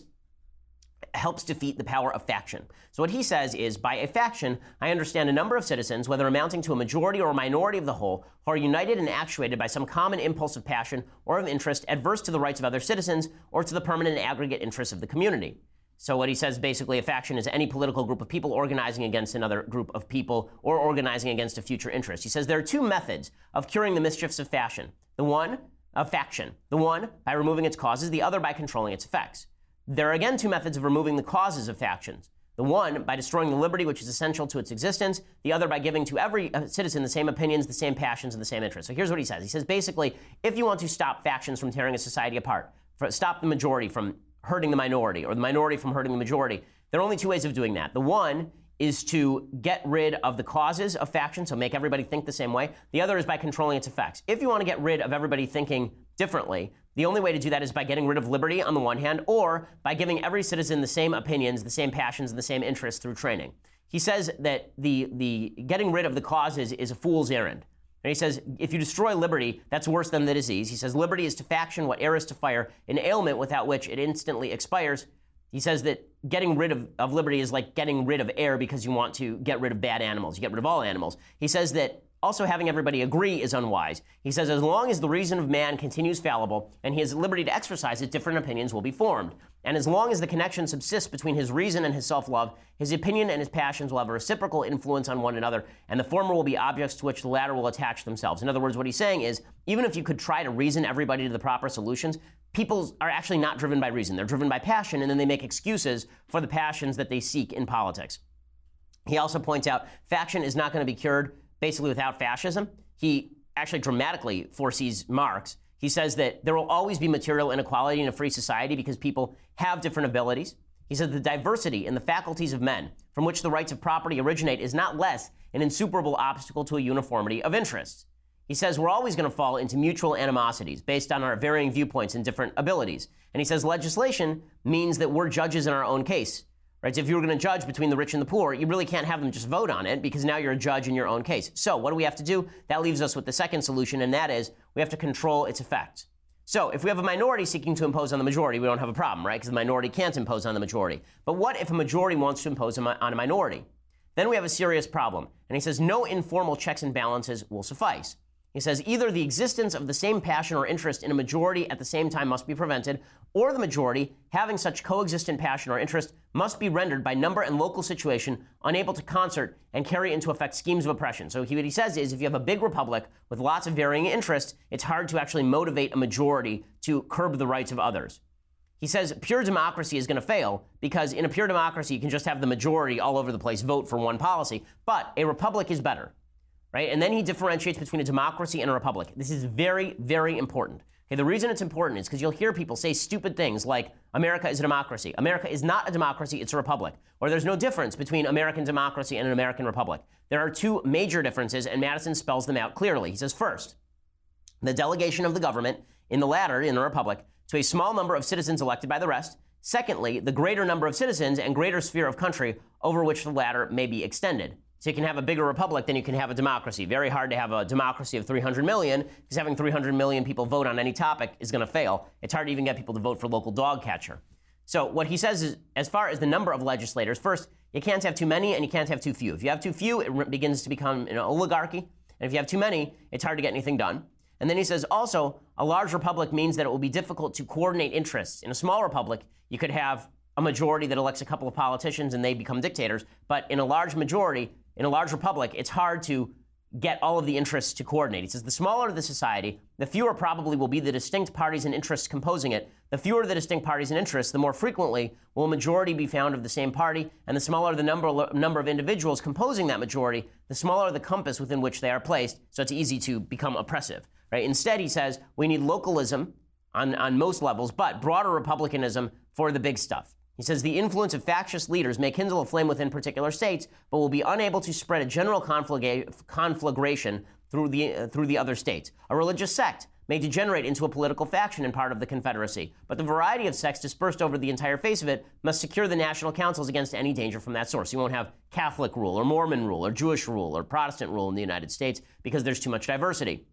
helps defeat the power of faction. So what he says is by a faction, I understand a number of citizens, whether amounting to a majority or a minority of the whole, who are united and actuated by some common impulse of passion or of interest adverse to the rights of other citizens or to the permanent aggregate interests of the community. So what he says basically a faction is any political group of people organizing against another group of people or organizing against a future interest. He says there are two methods of curing the mischiefs of fashion. The one of faction. The one by removing its causes, the other by controlling its effects. There are again two methods of removing the causes of factions. The one by destroying the liberty which is essential to its existence, the other by giving to every uh, citizen the same opinions, the same passions, and the same interests. So here's what he says. He says basically, if you want to stop factions from tearing a society apart, stop the majority from hurting the minority, or the minority from hurting the majority, there are only two ways of doing that. The one is to get rid of the causes of faction, so make everybody think the same way. The other is by controlling its effects. If you want to get rid of everybody thinking differently, the only way to do that is by getting rid of liberty on the one hand, or by giving every citizen the same opinions, the same passions, and the same interests through training. He says that the, the getting rid of the causes is a fool's errand. And he says, if you destroy liberty, that's worse than the disease. He says, liberty is to faction what air is to fire, an ailment without which it instantly expires. He says that getting rid of, of liberty is like getting rid of air because you want to get rid of bad animals. You get rid of all animals. He says that Also, having everybody agree is unwise. He says, as long as the reason of man continues fallible and he has liberty to exercise it, different opinions will be formed. And as long as the connection subsists between his reason and his self love, his opinion and his passions will have a reciprocal influence on one another, and the former will be objects to which the latter will attach themselves. In other words, what he's saying is even if you could try to reason everybody to the proper solutions, people are actually not driven by reason. They're driven by passion, and then they make excuses for the passions that they seek in politics. He also points out faction is not going to be cured basically without fascism. He actually dramatically foresees Marx. He says that there will always be material inequality in a free society because people have different abilities. He says the diversity in the faculties of men from which the rights of property originate is not less an insuperable obstacle to a uniformity of interests. He says we're always going to fall into mutual animosities based on our varying viewpoints and different abilities. And he says legislation means that we're judges in our own case. Right? So if you were going to judge between the rich and the poor, you really can't have them just vote on it because now you're a judge in your own case. So what do we have to do? That leaves us with the second solution, and that is we have to control its effects. So if we have a minority seeking to impose on the majority, we don't have a problem, right? Because the minority can't impose on the majority. But what if a majority wants to impose on a minority? Then we have a serious problem. And he says no informal checks and balances will suffice. He says either the existence of the same passion or interest in a majority at the same time must be prevented, or the majority, having such coexistent passion or interest, must be rendered by number and local situation unable to concert and carry into effect schemes of oppression. So he, what he says is if you have a big republic with lots of varying interests, it's hard to actually motivate a majority to curb the rights of others. He says pure democracy is going to fail because in a pure democracy, you can just have the majority all over the place vote for one policy. But a republic is better right? And then he differentiates between a democracy and a republic. This is very, very important. Okay, the reason it's important is because you'll hear people say stupid things like America is a democracy. America is not a democracy, it's a republic. Or there's no difference between American democracy and an American republic. There are two major differences, and Madison spells them out clearly. He says, first, the delegation of the government in the latter, in the republic, to a small number of citizens elected by the rest. Secondly, the greater number of citizens and greater sphere of country over which the latter may be extended. So you can have a bigger republic than you can have a democracy. Very hard to have a democracy of 300 million because having 300 million people vote on any topic is going to fail. It's hard to even get people to vote for local dog catcher. So what he says is, as far as the number of legislators, first, you can't have too many and you can't have too few. If you have too few, it begins to become an oligarchy. And if you have too many, it's hard to get anything done. And then he says also, a large republic means that it will be difficult to coordinate interests. In a small republic, you could have a majority that elects a couple of politicians and they become dictators. But in a large majority, in a large republic, it's hard to get all of the interests to coordinate. He says the smaller the society, the fewer probably will be the distinct parties and interests composing it. The fewer the distinct parties and interests, the more frequently will a majority be found of the same party, and the smaller the number, number of individuals composing that majority, the smaller the compass within which they are placed, so it's easy to become oppressive. Right? Instead, he says we need localism on, on most levels, but broader republicanism for the big stuff. He says the influence of factious leaders may kindle a flame within particular states, but will be unable to spread a general conflagration through the, uh, through the other states. A religious sect may degenerate into a political faction in part of the Confederacy, but the variety of sects dispersed over the entire face of it must secure the national councils against any danger from that source. You won't have Catholic rule or Mormon rule or Jewish rule or Protestant rule in the United States because there's too much diversity.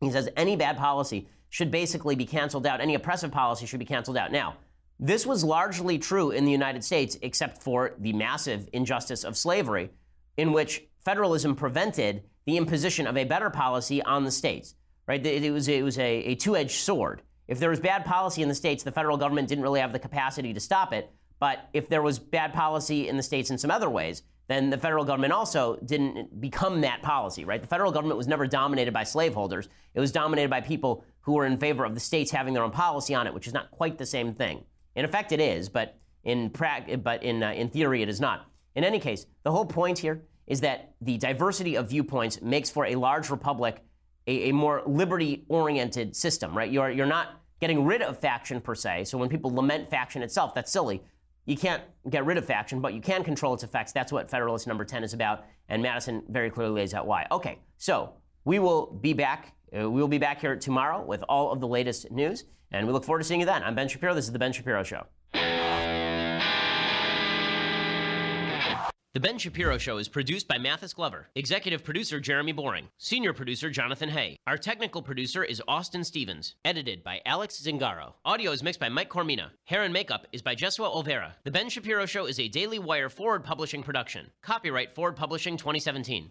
He says any bad policy should basically be canceled out. Any oppressive policy should be canceled out. Now, this was largely true in the United States, except for the massive injustice of slavery, in which federalism prevented the imposition of a better policy on the states. Right? It was, it was a, a two edged sword. If there was bad policy in the states, the federal government didn't really have the capacity to stop it. But if there was bad policy in the states in some other ways, then the federal government also didn't become that policy, right? The federal government was never dominated by slaveholders. It was dominated by people who were in favor of the states having their own policy on it, which is not quite the same thing. In effect, it is, but in, pra- but in, uh, in theory, it is not. In any case, the whole point here is that the diversity of viewpoints makes for a large republic a, a more liberty oriented system, right? You're, you're not getting rid of faction per se. So when people lament faction itself, that's silly. You can't get rid of faction, but you can control its effects. That's what Federalist number 10 is about. And Madison very clearly lays out why. Okay, so we will be back. Uh, we will be back here tomorrow with all of the latest news. And we look forward to seeing you then. I'm Ben Shapiro. This is The Ben Shapiro Show. The Ben Shapiro Show is produced by Mathis Glover, executive producer Jeremy Boring, senior producer Jonathan Hay. Our technical producer is Austin Stevens, edited by Alex Zingaro. Audio is mixed by Mike Coromina. Hair and makeup is by Jesua Olvera. The Ben Shapiro Show is a Daily Wire Forward Publishing production. Copyright Forward Publishing 2017.